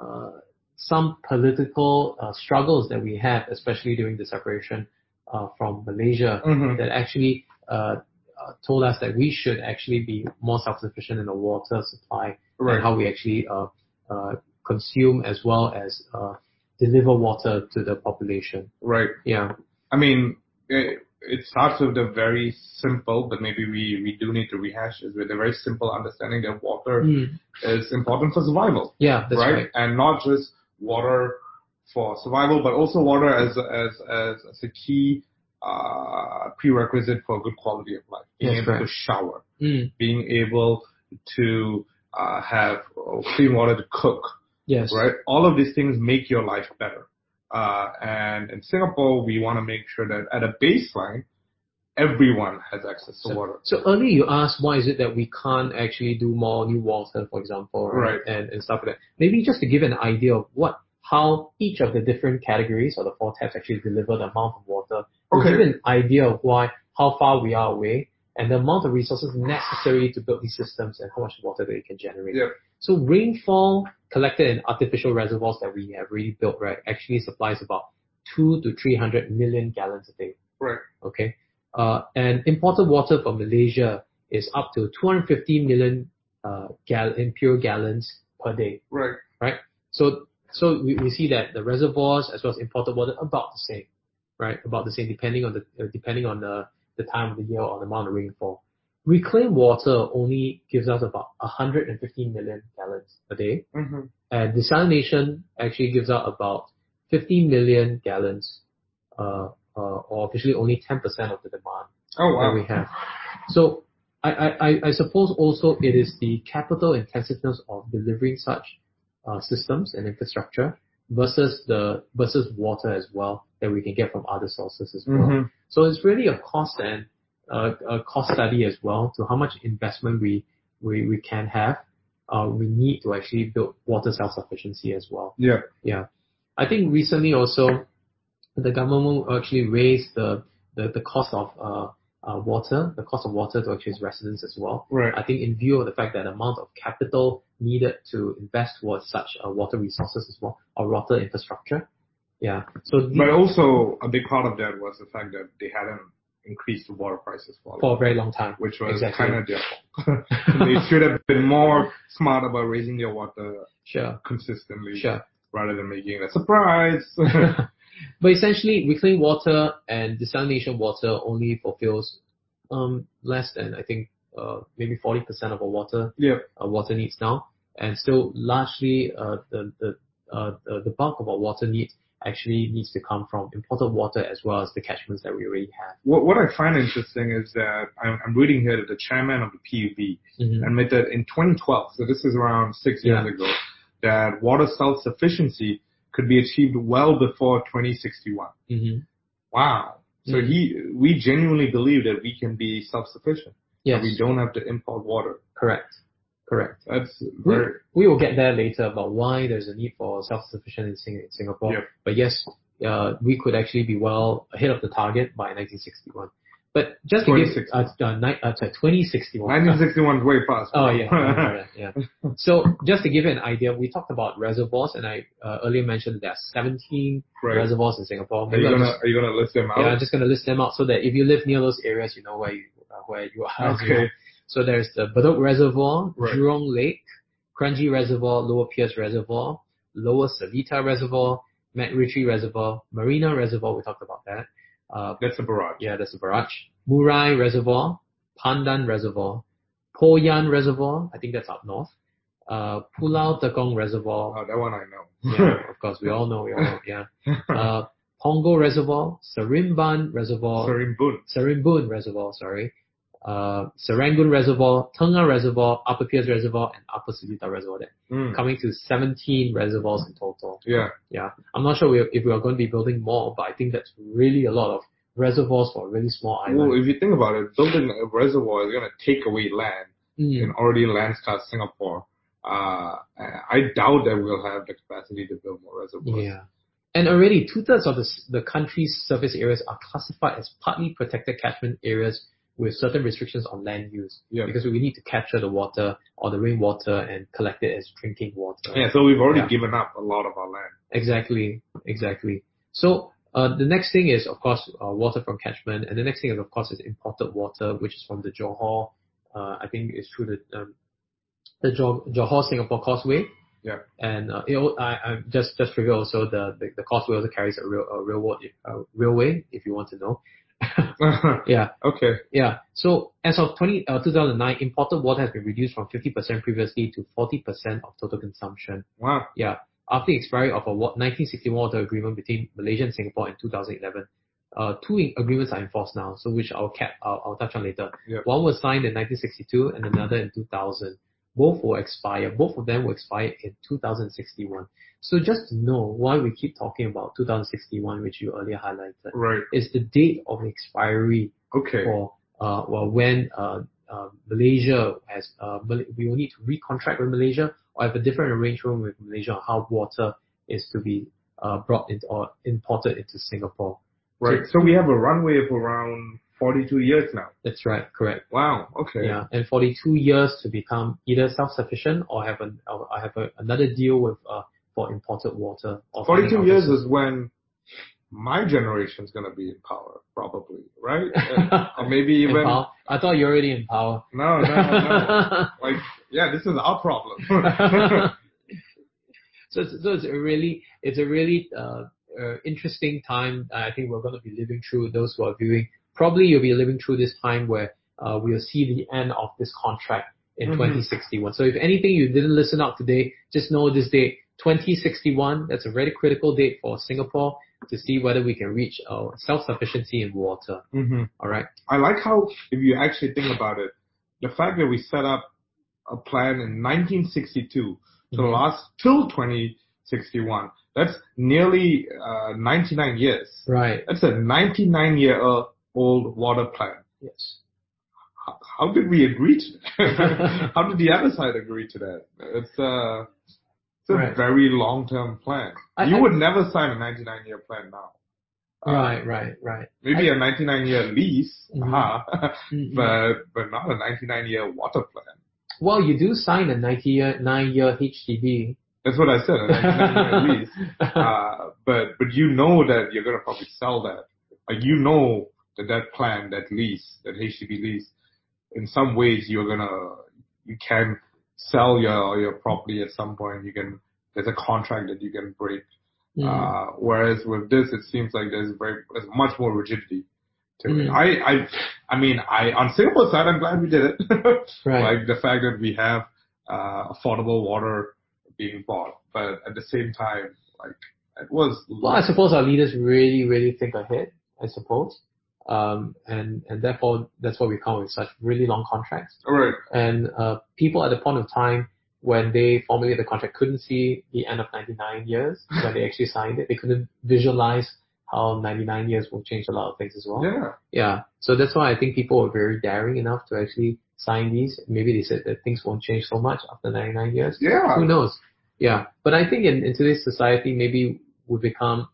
uh, some political uh, struggles that we had, especially during the separation uh, from Malaysia, Mhm. that actually uh, uh, told us that we should actually be more self-sufficient in the water supply Right. and how we actually uh, uh, consume as well as uh, deliver water to the population. Right. Yeah, I mean, it, it starts with a very simple, but maybe we, we do need to rehash is with a very simple understanding that water Mm. is important for survival, yeah, right? right. And not just water for survival, but also water as as as, as a key uh, prerequisite for a good quality of life. Being That's able right. to shower, Mm. being able to uh, have clean water to cook, Yes. right? All of these things make your life better. Uh, and in Singapore, we want to make sure that at a baseline, everyone has access to So, water. so earlier you asked why is it that we can't actually do more NEWater, for example, right? Right. And, and stuff like that. Maybe just to give an idea of what, how each of the different categories or the four taps actually deliver the amount of water. Okay. give an idea of why, how far we are away and the amount of resources necessary to build these systems and how much water they can generate. Yeah. So rainfall collected in artificial reservoirs that we have really built, right, actually supplies about two to 300 million gallons a day. Right. Okay. Uh, and imported water from Malaysia is up to 250 million uh, gal- impure gallons per day. Right. right? So we, we see that the reservoirs as well as imported water about the same, right? About the same depending on the uh, depending on the the time of the year or the amount of rainfall. Reclaimed water only gives us about 150 million gallons a day, Mm-hmm. and desalination actually gives out about 50 million gallons, uh, uh, or officially only 10% of the demand Oh that we have. So I, I- I suppose also it is the capital intensiveness of delivering such uh, systems and infrastructure versus the versus water as well that we can get from other sources as well. Mhm. So it's really a cost and uh, a cost study as well to how much investment we we, we can have. Uh, we need to actually build water self-sufficiency as well. Yeah. Yeah. I think recently also the government actually raised the, the, the cost of uh, water, the cost of water to actually its residents as well. Right. I think in view of the fact that the amount of capital needed to invest towards such uh, water resources as well, or water infrastructure. Yeah. So the- But also a big part of that was the fact that they hadn't increased the water prices for, for a very long time. which was Exactly. kind of their fault. they should have been more smart about raising their water Sure. consistently Sure. rather than making it a surprise. but essentially, reclaimed water and desalination water only fulfills um, less than I think uh, maybe 40% of our water uh, water needs now, and still largely uh, the the, uh, the the bulk of our water needs actually needs to come from imported water as well as the catchments that we already have. What, what I find interesting is that I'm, I'm reading here that the chairman of the PUB Mhm. admitted in 2012, so this is around six years ago, that water self-sufficiency could be achieved well before 2061. Mhm. Wow. So Mhm. he, we genuinely believe that we can be self-sufficient. Yes. We don't have to import water. Correct. Correct. That's We, very, we will get there later about why there's a need for self-sufficient in, in Singapore. Yep. But yes, uh, we could actually be well ahead of the target by 1961. But just to give 2060. uh, uh, ni- uh, sorry, 2061. 1961 is way past. Oh yeah, yeah. So just to give you an idea, we talked about reservoirs, and I uh, earlier mentioned there are 17 Right. reservoirs in Singapore. Are Maybe you gonna, just, are you gonna list them out? yeah, I'm just gonna list them out so that if you live near those areas, you know where you uh, where you are. Okay. So there's the Bedok Reservoir, Right. Jurong Lake, Kranji Reservoir, Lower Peirce Reservoir, Lower Seletar Reservoir, MacRitchie Reservoir, Marina Reservoir. We talked about that. Uh, That's a barrage. yeah, that's a barrage. Murai Reservoir, Pandan Reservoir, Poyan Reservoir, I think that's up north. Uh, Pulau Tekong Reservoir, Oh, that one I know. yeah, of course, we all know, we all know, yeah. Uh, Punggol Reservoir, Serimban Reservoir, Sarimbun. Serimbun Reservoir, sorry. Uh, Serangoon Reservoir, Tengah Reservoir, Upper Peirce Reservoir, and Upper Seletar Reservoir there. Mm. Coming to 17 reservoirs in total. Yeah. Yeah. I'm not sure we- if we are going to be building more, but I think that's really a lot of reservoirs for a really small island. Well, if you think about it, building a reservoir is gonna take away land Mm. in already land-scarred Singapore. Uh, I doubt that we'll have the capacity to build more reservoirs. Yeah. And already two thirds of the, the country's surface areas are classified as partly protected catchment areas with certain restrictions on land use. Yeah. Because we need to capture the water or the rainwater and collect it as drinking water. Yeah, so we've already Yeah. given up a lot of our land. Exactly, exactly. So uh, the next thing is, of course, uh, water from catchment, and the next thing, is, of course, is imported water, which is from the Johor. Uh, I think it's through the um, the Johor, Singapore Causeway. Yeah. And uh, it, I, I just just trivial also the, the the causeway also carries a rail a railroad uh, railway if you want to know. yeah, okay. yeah. So as of 20, uh, 2009, imported water has been reduced from 50% previously to 40% of total consumption. Wow. Yeah. After the expiry of a wa- 1961 water agreement between Malaysia and Singapore in 2011, uh, two in- agreements are enforced now, so which I'll cap, I'll, I'll touch on later. Yeah. One was signed in 1962 and another in 2000. Both will expire. Both of them will expire in 2061. So just to know why we keep talking about 2061, which you earlier highlighted, Right. is the date of expiry Okay. for uh, well when uh, uh, Malaysia has we will need to recontract with Malaysia or have a different arrangement with Malaysia on how water is to be uh, brought into or imported into Singapore. Right. So we have a runway of around 42 years now. That's right, correct. Wow. Okay. Yeah, and 42 years to become either self-sufficient or have an or have a, another deal with uh, for imported water. Or 42 years is when my generation is gonna be in power, probably, right? Or maybe even? I thought you're already in power. no, no, no. like, yeah, this is our problem. so, it's, so it's a really, it's a really uh, uh, interesting time. I think we're going to be living through. Those who are viewing, probably you'll be living through this time where uh, we'll see the end of this contract in Mhm. 2061. So if anything you didn't listen out today, just know this date, 2061. That's a very critical date for Singapore to see whether we can reach our self-sufficiency in water. hmm All right. I like how, if you actually think about it, the fact that we set up a plan in 1962 to Mhm. last till 2061, that's nearly uh, 99 years. Right. That's a 99 year old water plan. Yes. How, how did we agree to that? how did the other side agree to that? It's a, it's a Right. very long term plan. I- you I- would never sign a 99 year plan now. Uh, Right. Right. Right. Maybe a 99 year lease, Mhm. uh-huh, but but not a 99 year water plan. Well, you do sign a 99 year HDB. That's what I said, a 99 year lease. Uh, but but you know that you're gonna probably sell that. Like you know that that plan, that lease, that HDB lease, in some ways you're gonna you can sell your your property at some point. You can there's a contract that you can break. Mm. Uh, whereas with this, it seems like there's very there's much more rigidity to it. Mm. I I I mean I on Singapore side, I'm glad we did it. Right. Like the fact that we have uh, affordable water being bought, but at the same time, like it was. Well, I suppose our leaders really, really think ahead, I suppose. Um, and, and therefore, that's why we come with such really long contracts. All right. And, uh, people at the point of time when they formulated the contract couldn't see the end of 99 years when they actually signed it. They couldn't visualize how 99 years will change a lot of things as well. Yeah. Yeah. So that's why I think people were very daring enough to actually sign these. Maybe they said that things won't change so much after 99 years. Yeah. Who knows? Yeah. But I think in, in today's society, maybe we become,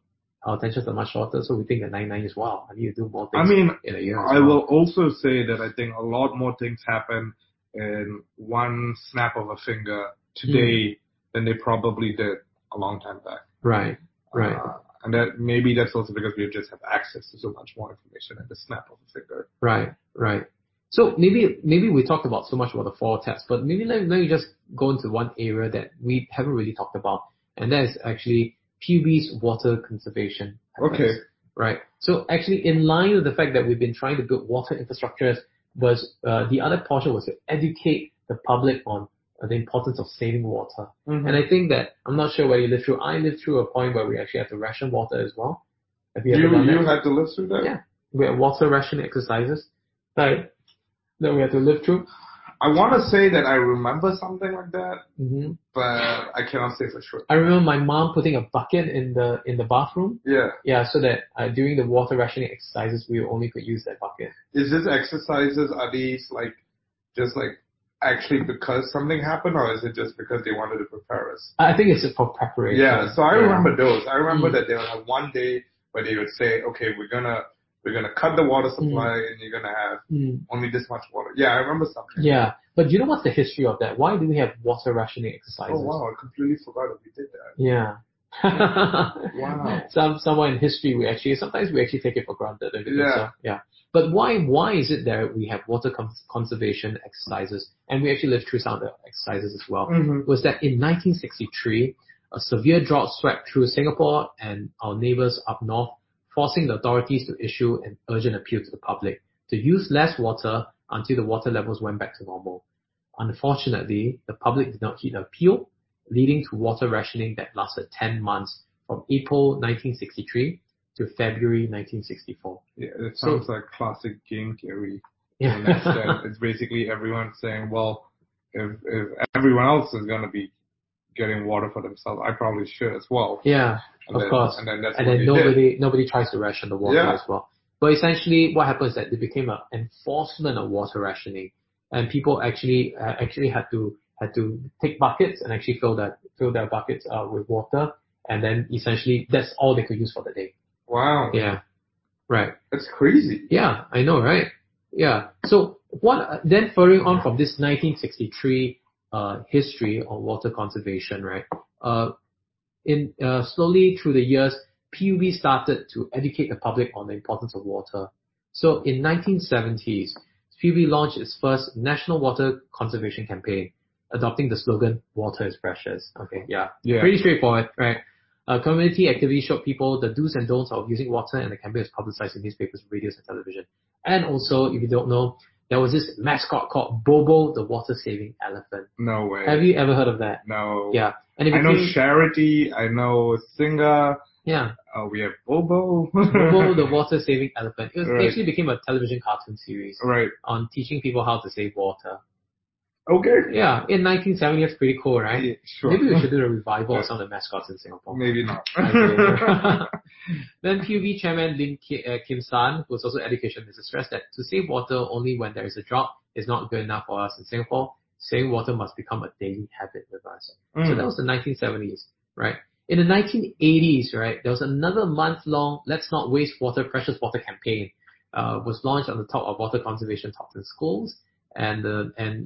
our attentions are much shorter, so we think that 99 years, wow, I need to do more I things mean, in a year. I well. will also say that I think a lot more things happen in one snap of a finger today than they probably did a long time back. Right. Right. Uh, and that maybe that's also because we just have access to so much more information at the snap of a finger. Right. Right. So maybe, maybe we talked about so much about the four tests, but maybe let, let me just go into one area that we haven't really talked about, and that is actually PUB's water conservation. efforts. Okay. Right. So actually, in line with the fact that we've been trying to build water infrastructures, was uh, the other portion was to educate the public on uh, the importance of saving water. Mm-hmm. And I think that I'm not sure whether you lived through. I lived through a point where we actually had to ration water as well. Have you, You you had to live through that. Yeah. We had water ration exercises that that we had to live through. I want to say that I remember something like that, hmm but I cannot say for sure. I remember my mom putting a bucket in the in the bathroom. Yeah. Yeah, so that uh, during the water rationing exercises, we only could use that bucket. Is this exercises are these like just like actually because something happened, or is it just because they wanted to prepare us? I think it's for preparation. Yeah. So I Yeah. remember those. I remember Mm. that they would have one day where they would say, okay, we're gonna we're gonna cut the water supply and you're gonna have Mm. only this much water. Yeah, I remember something. Yeah, but you know what's the history of that? Why do we have water rationing exercises? Oh wow, I completely forgot that we did that. Yeah. Wow. Some somewhere in history we actually sometimes we actually take it for granted. Yeah. so? Yeah. But why why is it that we have water cons- conservation exercises and we actually lived through some of the exercises as well? Mm-hmm. Was that in 1963 a severe drought swept through Singapore and our neighbors up north, forcing the authorities to issue an urgent appeal to the public to use less water until the water levels went back to normal. Unfortunately, the public did not heed the appeal, leading to water rationing that lasted 10 months from April 1963 to February 1964. Yeah, it So- sounds like classic game theory. Yeah. in that sense. it's basically everyone saying, well, if if everyone else is gonna be getting water for themselves, I probably should as well. yeah. And Of then, course. And then that's and then they did. nobody nobody tries to ration the water Yeah. as well. But essentially, what happens is that there became an enforcement of water rationing, and people actually uh, actually had to had to take buckets and actually fill that fill their buckets uh, with water, and then essentially that's all they could use for the day. Wow, Yeah, right. that's crazy. Yeah, I know, right? Yeah. So what then following on from this 1963 uh, history on water conservation, right? Uh, in uh, slowly through the years, PUB started to educate the public on the importance of water. So in 1970s, PUB launched its first national water conservation campaign, adopting the slogan "Water is precious." Okay, yeah, Yeah. pretty straightforward, right? Uh, community activities showed people the do's and don'ts of using water, and the campaign was publicized in newspapers, radios, and television. And also, if you don't know, there was this mascot called Bobo, the water-saving elephant. No way. Have you ever heard of that? No. Yeah, and I know Charity. I know Singa. yeah, Uh, we have Bobo. Bobo, the water-saving elephant. It, was, Right. it actually became a television cartoon series right. on teaching people how to save water. Okay. Yeah, in 1970, that's pretty cool, right? Yeah, sure. Maybe we should do a revival of some of the mascots in Singapore. Maybe not. Then PUB chairman Lim uh, Kim San, who was also education minister, stressed that to save water only when there is a drought is not good enough for us in Singapore. Saving water must become a daily habit with us. So Mm. that was the 1970s, right? In the 1980s, right, there was another month-long "Let's Not Waste Water, Precious Water" campaign. Uh, was launched on the top of water conservation talks in schools,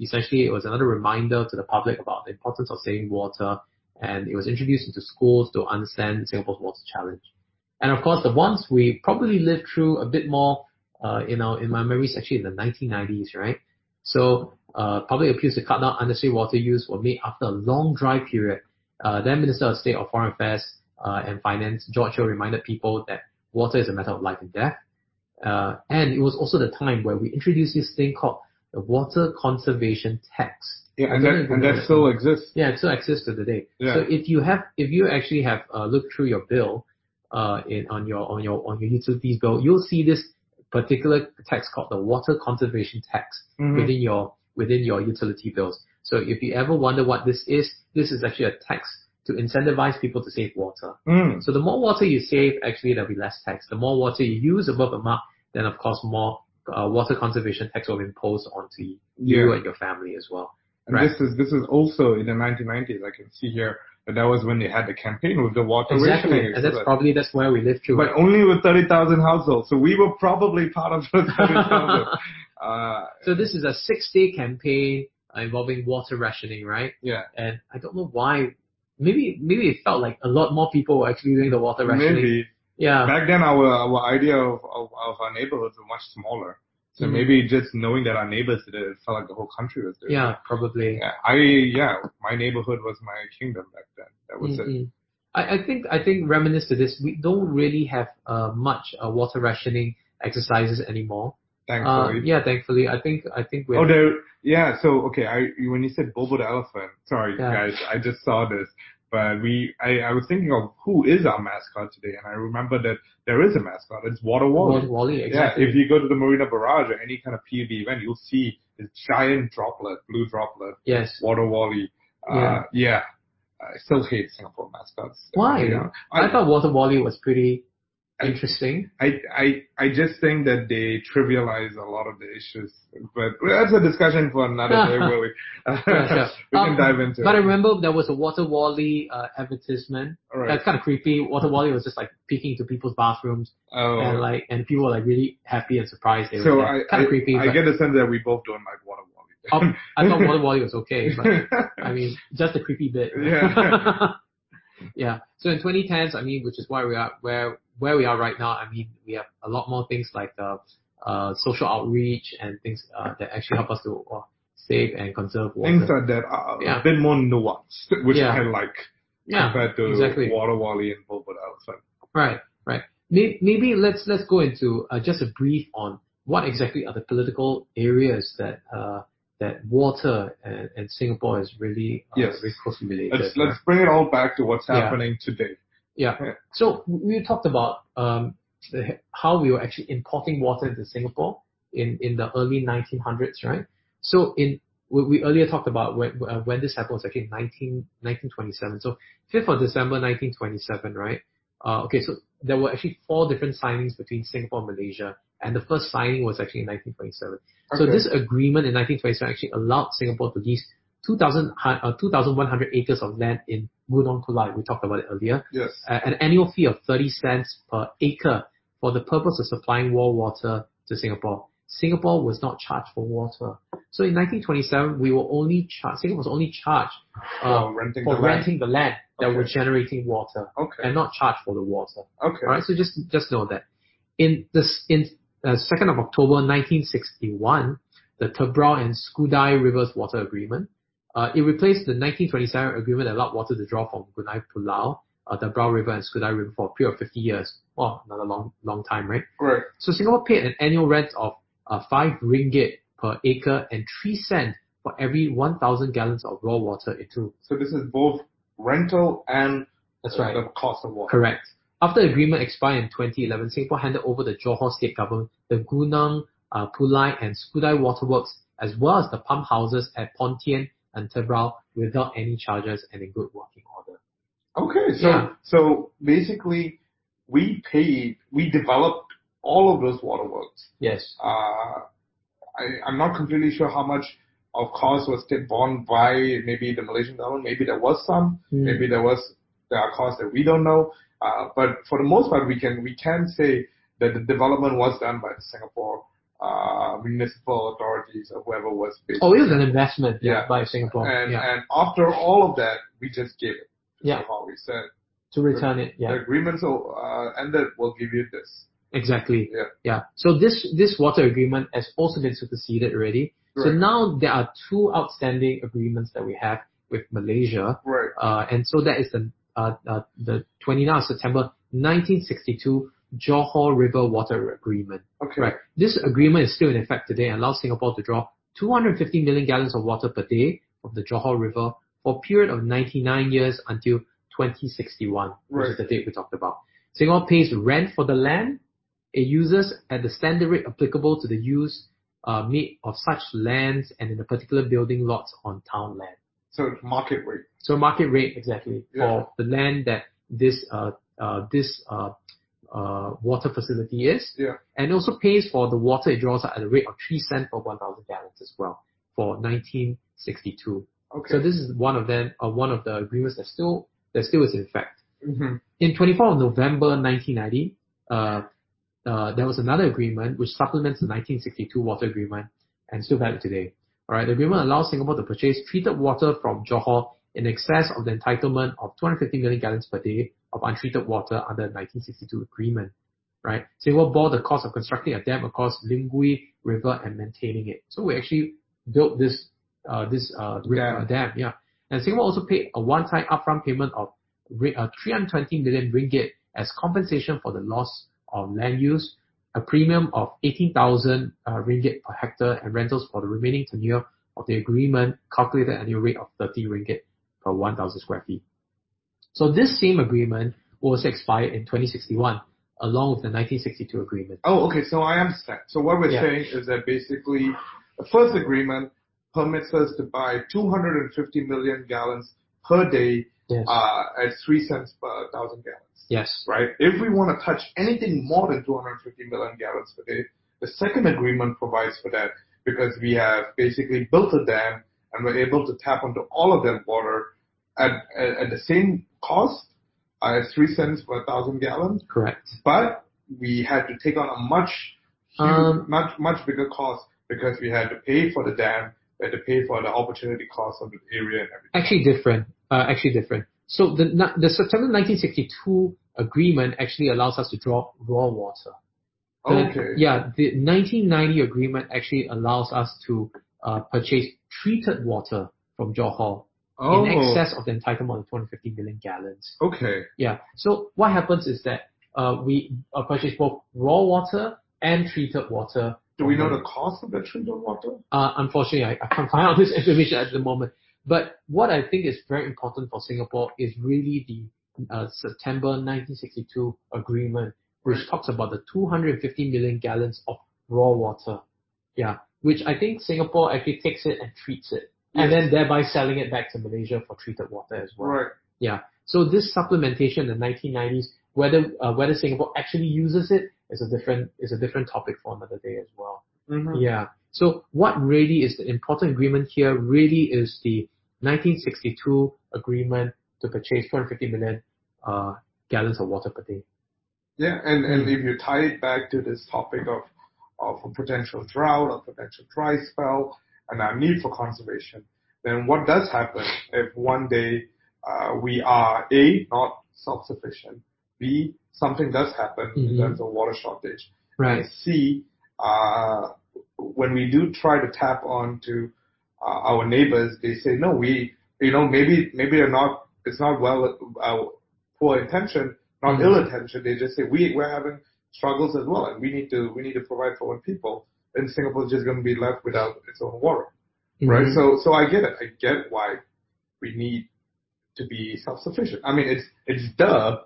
essentially it was another reminder to the public about the importance of saving water, and it was introduced into schools to understand Singapore's water challenge. And of course, the ones we probably lived through a bit more, uh, you know, in my memory, memories actually in the 1990s, right? So, uh, public appeals to cut down unnecessary water use were made after a long dry period. Uh, then Minister of State of Foreign Affairs uh, and Finance, George Yeo, reminded people that water is a matter of life and death. Uh, and it was also the time where we introduced this thing called the Water Conservation Tax. Yeah, and that and that still exists. Yeah, it still exists to the day. Yeah. So if you have, if you actually have uh, looked through your bill, uh, in on your on your on your utilities bill, you'll see this particular tax called the Water Conservation Tax Mhm. within your within your utility bills. So if you ever wonder what this is, this is actually a tax to incentivize people to save water. Mm. So the more water you save, actually there'll be less tax. The more water you use above a mark, then of course more uh, water conservation tax will be imposed onto you Yeah. and your family as well. And Right. this is this is also in the 1990s. I can see here that that was when they had the campaign with the water Exactly, rationing. and that's that- probably that's where we live through. but only with 30,000 households. So we were probably part of those 30,000. uh, So this is a six-day campaign uh, involving water rationing, right? yeah, And I don't know why. Maybe maybe it felt like a lot more people were actually doing the water rationing. maybe. Yeah. Back then, our our idea of, of, of our neighborhoods were much smaller. So Mm. maybe just knowing that our neighbors did it, it felt like the whole country was doing it. Yeah, probably. Yeah, I yeah, my neighborhood was my kingdom back then. That was it. Mm-mm. I, I think I think reminisce to this, we don't really have uh, much uh, water rationing exercises anymore. Uh, Thankfully. yeah, thankfully, I think I think we. Oh, there. Yeah. So okay, I when you said Bobo the elephant, sorry Yeah. guys, I just saw this, but we I, I was thinking of who is our mascot today, and I remember that there is a mascot. It's Water Wally. Wally, Wally, exactly. Yeah. If you go to the Marina Barrage or any kind of PUB event, you'll see this giant droplet, blue droplet, yes. Water Wally. Uh, Yeah. yeah. I still hate Singapore mascots. Why? Yeah. I, I, thought Water Wally was pretty interesting. I, I, I just think that they trivialize a lot of the issues, but that's a discussion for another day, really. Yeah, sure. we can Um, dive into But I remember there was a Water Wally uh, advertisement. Right. That's kind of creepy. Water Wally was just like peeking into people's bathrooms Oh. and like and people were like really happy and surprised. They so were I, kind I, of creepy. I get the sense that we both don't like Water Wally. Oh, I thought Water Wally was okay, but I mean just a creepy bit. Yeah. Yeah. So in 2010s, I mean, which is why we are where where we are right now. I mean, we have a lot more things like uh, uh, social outreach and things uh, that actually help us to uh, save and conserve water. Things like that are Yeah. a bit more nuanced, which Yeah. I like yeah, compared to exactly. Water Wally and the Elephant. Right, right. Maybe let's let's go into uh, just a brief on what exactly are the political areas that uh, that water and, and Singapore is really uh, Yes. very closely related. Let's let's bring it all back to what's Yeah. happening today. Yeah. Yeah. So we talked about um, the, how we were actually importing water into Singapore in, in the early 1900s, right? So in we, we earlier talked about when uh, when this happened was actually 19, 1927. So 5th of December 1927, right? Uh, okay, so there were actually four different signings between Singapore and Malaysia, and the first signing was actually in 1927. So this agreement in 1927 actually allowed Singapore to lease 2,000, uh, 2,100 acres of land in Gunung Pulai. We talked about it earlier Yes. uh, an annual fee of 30 cents per acre for the purpose of supplying war water to Singapore. Singapore was not charged for water. So in 1927, we were only charged, Singapore was only charged uh, For renting for the land. the land. that were generating water Okay. and not charged for the water. Okay. All right, so just just know that in this in uh, 2nd of October 1961, the Tebrau and Skudai Rivers Water Agreement. Uh, it replaced the 1927 agreement that allowed water to draw from Gunung Pulai, uh, the Tebrau River and Skudai River for a period of 50 years. Well, another long long time, right? Right. So Singapore paid an annual rent of uh, 5 ringgit per acre and 3 cent for every 1,000 gallons of raw water into. So this is both rental and That's right. the cost of water. Correct. After the agreement expired in 2011, Singapore handed over the Johor state government the Gunung, uh, Pulai and Skudai waterworks as well as the pump houses at Pontian and Tebrau without any charges and in good working order. Okay. So Yeah. so basically, we paid, we developed all of those waterworks. Yes. Uh, I, I'm not completely sure how much of cost was borne by maybe the Malaysian government. Maybe there was some. Hmm. Maybe there was there are costs that we don't know. Uh, but for the most part, we can we can say that the development was done by the Singapore uh, municipal authorities or whoever was based. Oh, it was an investment yeah, by Singapore. and yeah. and after all of that, we just gave it. Yeah. How we said to return it. Yeah. the agreement so uh, ended. We'll give you this. Exactly. Yeah. Yeah. So this this water agreement has also been superseded already. Right. So now there are two outstanding agreements that we have with Malaysia. Right. Uh, and so that is the uh, uh, the 29th of September 1962 Johor River Water Agreement. Okay. Right. This agreement is still in effect today and allows Singapore to draw 250 million gallons of water per day from the Johor River for a period of 99 years until 2061, right. which is the date we talked about. Singapore pays rent for the land it uses at the standard rate applicable to the use uh, made of such lands and in the particular building lots on town land. So market rate. So market rate exactly Yeah. for the land that this uh, uh, this uh, uh, water facility is, Yeah. and also pays for the water it draws at a rate of three cents per 1,000 gallons as well for 1962. Okay. So this is one of them, uh, one of the agreements that still that still is in effect. hmm In 24 of November 1990, uh, uh, there was another agreement which supplements the 1962 water agreement and still valid today. All right, the agreement allows Singapore to purchase treated water from Johor in excess of the entitlement of 250 million gallons per day of untreated water under the 1962 agreement. Right, Singapore bore the cost of constructing a dam across Linggiu River and maintaining it. So we actually built this uh, this uh, Dam. uh, dam, yeah. And Singapore also paid a one-time upfront payment of uh, 320 million ringgit as compensation for the loss of land use, a premium of 18,000 uh, ringgit per hectare, and rentals for the remaining tenure of the agreement, calculated annual rate of 30 ringgit per 1,000 square feet. So this same agreement was expired in 2061, along with the 1962 agreement. Oh, okay. So I understand. So what we're Yeah. saying is that basically the first agreement permits us to buy 250 million gallons per day Yes. uh, at three cents per thousand gallons. Yes. Right. If we want to touch anything more than 250 million gallons per day, the second agreement provides for that because we have basically built a dam and we're able to tap into all of that water at, at, at the same cost uh, three cents per thousand gallons Correct. but we had to take on a much, huge, Um, much, much bigger cost because we had to pay for the dam, we had to pay for the opportunity cost of the area and everything. Actually different. Uh, actually different. So the the September 1962 agreement actually allows us to draw raw water. The- Okay. Yeah, the 1990 agreement actually allows us to uh, purchase treated water from Johor Oh, in excess of the entitlement of 250 million gallons. okay. Yeah. So what happens is that uh, we uh, purchase both raw water and treated water. Do we know the cost of the treated water? uh, unfortunately, I, I can't find out this information at the moment. But what I think is very important for Singapore is really the uh, September 1962 agreement, which talks about the 250 million gallons of raw water. Yeah, which I think Singapore actually takes it and treats it, and then thereby selling it back to Malaysia for treated water as well. Right. Yeah. So this supplementation in the 1990s, whether uh, whether Singapore actually uses it, is a different is a different topic for another day as well. Mm-hmm. Yeah. So what really is the important agreement here really is the 1962 agreement to purchase 250 million uh, gallons of water per day. Yeah, and, and Mm. if you tie it back to this topic of, of a potential drought, a potential dry spell, and our need for conservation, then what does happen if one day uh, we are A, not self-sufficient, B, something does happen in Mhm. terms of water shortage, Right. and C, uh, when we do try to tap on to uh, our neighbors, they say, no, we, you know, maybe, maybe they're not, it's not well, uh, poor intention, not Mhm. ill intention. They just say, we, we're having struggles as well, and we need to, we need to provide for our people. And Singapore is just going to be left without its own water, right? Mhm. So, so I get it. I get why we need to be self-sufficient. I mean, it's, it's duh,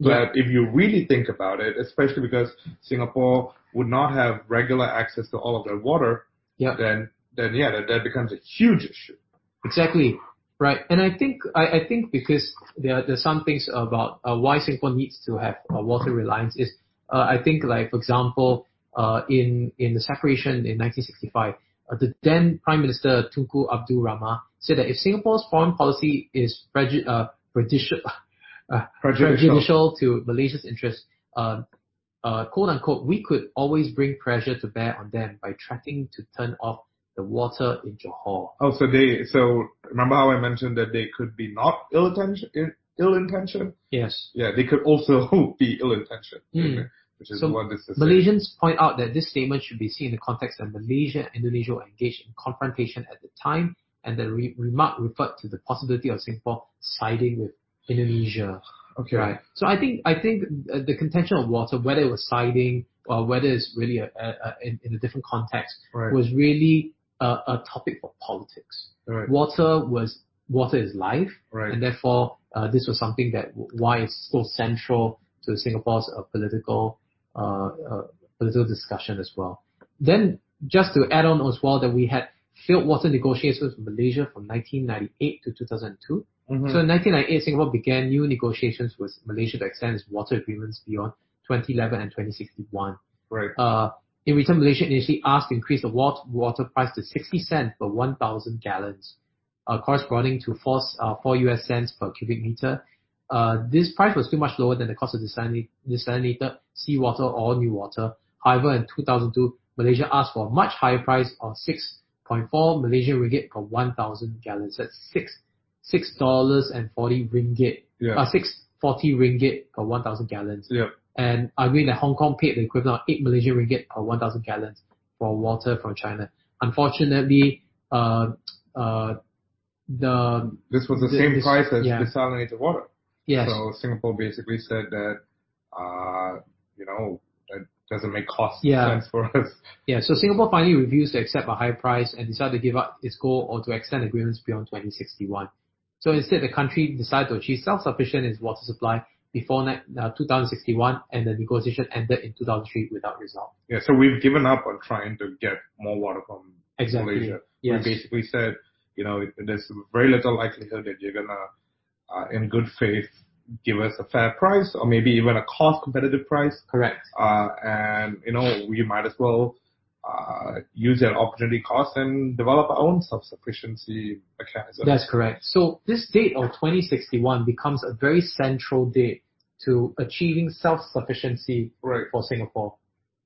but if you really think about it, especially because Singapore would not have regular access to all of their water, Yeah. then then yeah, that, that becomes a huge issue. Exactly. Right. And I think I, I think because there there's some things about uh, why Singapore needs to have uh, water reliance is uh, I think like for example uh, in in the separation in 1965 uh, the then Prime Minister Tunku Abdul Rahman said that if Singapore's foreign policy is preju- uh, prejudicial uh, Prejudicial. prejudicial to Malaysia's interests, uh, uh, quote unquote, we could always bring pressure to bear on them by threatening to turn off the water in Johor. Oh, so they so remember how I mentioned that they could be not ill intention ill intention? Yes. Yeah, they could also be ill intention, Mm. which is So what this is. saying. Malaysians point out that this statement should be seen in the context that Malaysia and Indonesia were engaged in confrontation at the time, and the re- remark referred to the possibility of Singapore siding with Indonesia. Okay. Right. So I think I think the contention of water, whether it was siding or whether it's really a, a, a, in, in a different context, Right. was really a, a topic for politics. Right. Water was water is life, Right. and therefore uh, this was something that why it's so central to Singapore's uh, political uh, uh, political discussion as well. Then just to add on as well that we had failed water negotiations with Malaysia from 1998 to 2002. Mhm. So in 1998, Singapore began new negotiations with Malaysia to extend its water agreements beyond 2011 and 2061. right. Uh, in return, Malaysia initially asked to increase the water, water price to 60 cents per 1,000 gallons, uh, corresponding to 4, uh, 4 US cents per cubic meter. Uh, this price was still much lower than the cost of desalinate- desalinated seawater or NEWater. However, in 2002, Malaysia asked for a much higher price of 6.4 Malaysian ringgit per 1,000 gallons. That's six six dollars and forty ringgit, Yeah. uh, six forty ringgit per 1,000 gallons yeah. And arguing that Hong Kong paid the equivalent of 8 Malaysian ringgit per 1,000 gallons for water from China. Unfortunately, uh, uh, the This was the, The- same this- price as yeah. desalinated water. yes, So Singapore basically said that, uh, you know, that doesn't make cost Yeah. sense for us. yeah. So Singapore finally refused to accept a high price and decided to give up its goal or to extend agreements beyond 2061. So instead, the country decided to achieve self-sufficient in its water supply before uh, 2061, and the negotiation ended in 2003 without result. Yeah, so we've given up on trying to get more water from Exactly. Malaysia. Yes. We basically said, you know, there's very little likelihood that you're gonna, uh, in good faith, give us a fair price or maybe even a cost competitive price. Correct. Uh, and you know, we might as well uh, use that opportunity cost and develop our own self-sufficiency mechanism. That's correct. So this date of 2061 becomes a very central date to achieving self-sufficiency right. for Singapore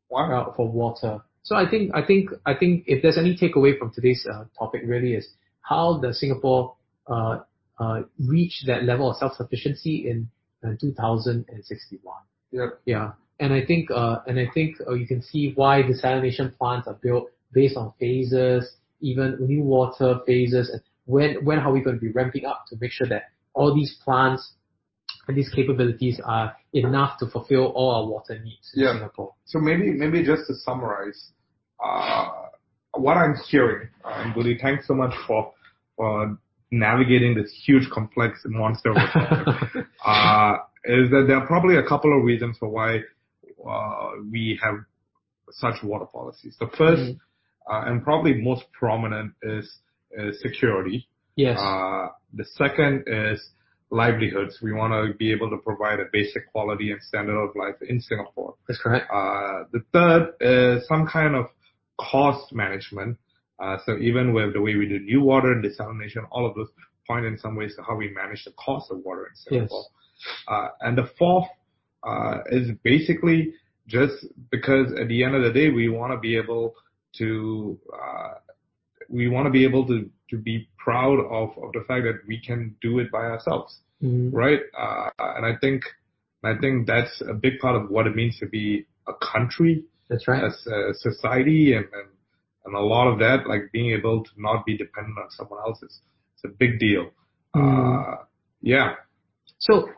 Wow. uh, for water. So I think I think I think if there's any takeaway from today's uh, topic, really is how does Singapore uh, uh, reach that level of self-sufficiency in, in 2061? Yeah. Yeah, and I think uh, and I think uh, you can see why the desalination plants are built based on phases, even NEWater phases, and when when are we going to be ramping up to make sure that all these plants and these capabilities are enough to fulfill all our water needs in. Singapore. So maybe maybe just to summarize, uh, what I'm hearing, and Willie, thanks so much for for navigating this huge complex monster of a topic, uh, is that there are probably a couple of reasons for why uh, we have such water policies. The 1st Mhm. uh, and probably most prominent is, is security. Yes. Uh, the second is livelihoods. We want to be able to provide a basic quality and standard of life in Singapore. That's correct. Uh, the third is some kind of cost management. Uh, so even with the way we do NEWater and desalination, all of those point in some ways to how we manage the cost of water in Singapore. Uh, and the fourth uh, is basically just because at the end of the day, we want to be able to uh, we want to be able to to be proud of of the fact that we can do it by ourselves, Mhm. right? Uh, and I think I think that's a big part of what it means to be a country That's right. as a society and, and and a lot of that, like being able to not be dependent on someone else is it's a big deal. Mm. Uh, yeah. So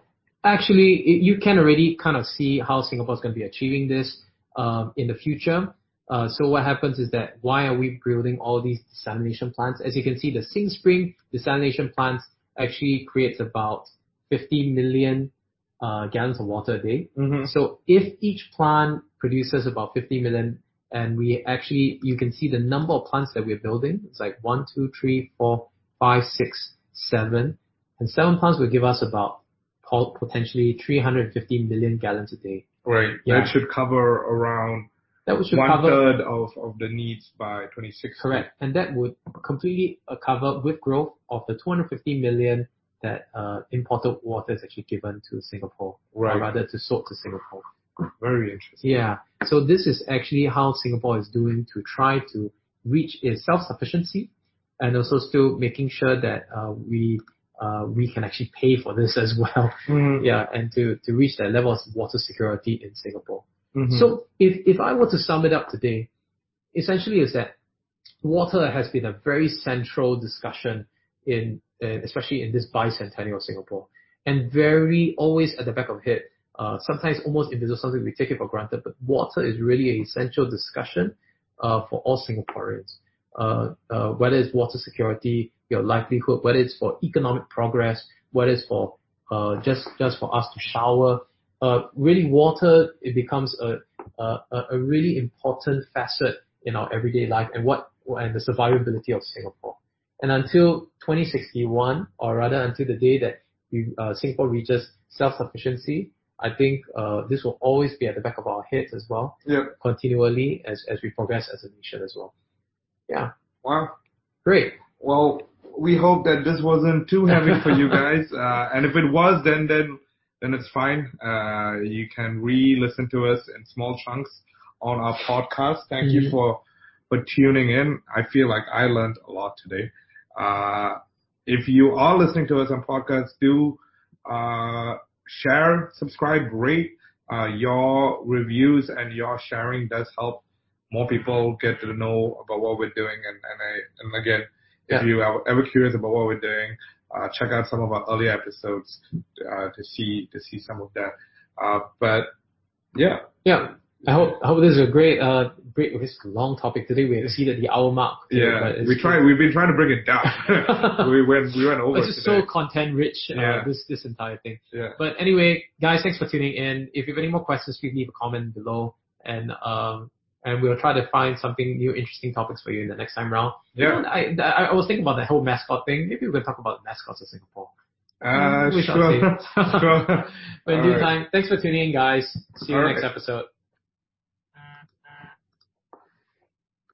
actually, you can already kind of see how Singapore is going to be achieving this um, in the future. Uh, so what happens is that why are we building all these desalination plants? As you can see, the SingSpring desalination plants actually creates about 50 million uh, gallons of water a day. Mm-hmm. So if each plant produces about 50 million, and we actually, you can see the number of plants that we're building. It's like one, two, three, four, five, six, seven, and seven plants will give us about po- potentially 350 million gallons a day. Right. Yeah. That should cover around That would should one cover third of, of the needs by 26. correct, and that would completely uh, cover with growth of the 250 million that uh, imported water is actually given to Singapore, Right. or rather to sold to Singapore. Very interesting. Yeah. So this is actually how Singapore is doing to try to reach its self-sufficiency and also still making sure that uh, we uh, we can actually pay for this as well. Mhm. Yeah, and to, to reach that level of water security in Singapore. Mhm. So if, if I were to sum it up today, essentially is that water has been a very central discussion in, uh, especially in this bicentennial Singapore, and very always at the back of head. Uh, sometimes almost invisible, something we take it for granted, but water is really an essential discussion uh, for all Singaporeans. Uh, uh, whether it's water security, your livelihood, whether it's for economic progress, whether it's for uh, just just for us to shower, really water it becomes a, a a a really important facet in our everyday life and what and the survivability of Singapore. And until 2061, or rather until the day that we, uh, Singapore reaches self-sufficiency, I think uh, this will always be at the back of our heads as well, Yep. continually as as we progress as a nation as well. Yeah, Wow. great. Well, we hope that this wasn't too heavy for you guys. Uh, and if it was, then then then it's fine. Uh, you can re-listen to us in small chunks on our podcast. Thank you Mhm. for for tuning in. I feel like I learned a lot today. Uh, if you are listening to us on podcast, do uh, share, subscribe, rate. Uh, your reviews and your sharing does help more people get to know about what we're doing. And and, I, and again, if Yeah. you are ever curious about what we're doing, check out some of our earlier episodes uh, to see to see some of that. Uh, but yeah, Yeah, I hope I hope this is a great uh great. This long topic today. We exceeded the hour mark. today, yeah, but we try. We've been trying to bring it down. we went we went over It's just today. so content rich. Uh, Yeah. This this entire thing. yeah. But anyway, guys, thanks for tuning in. If you have any more questions, please leave a comment below, and um, and we'll try to find something new, interesting topics for you in the next time round. You Yeah. know, I, I I was thinking about the whole mascot thing. Maybe we can talk about the mascots of Singapore. Uh, We sure. sure. But in All due right. time, thanks for tuning in, guys. See you All next right. episode.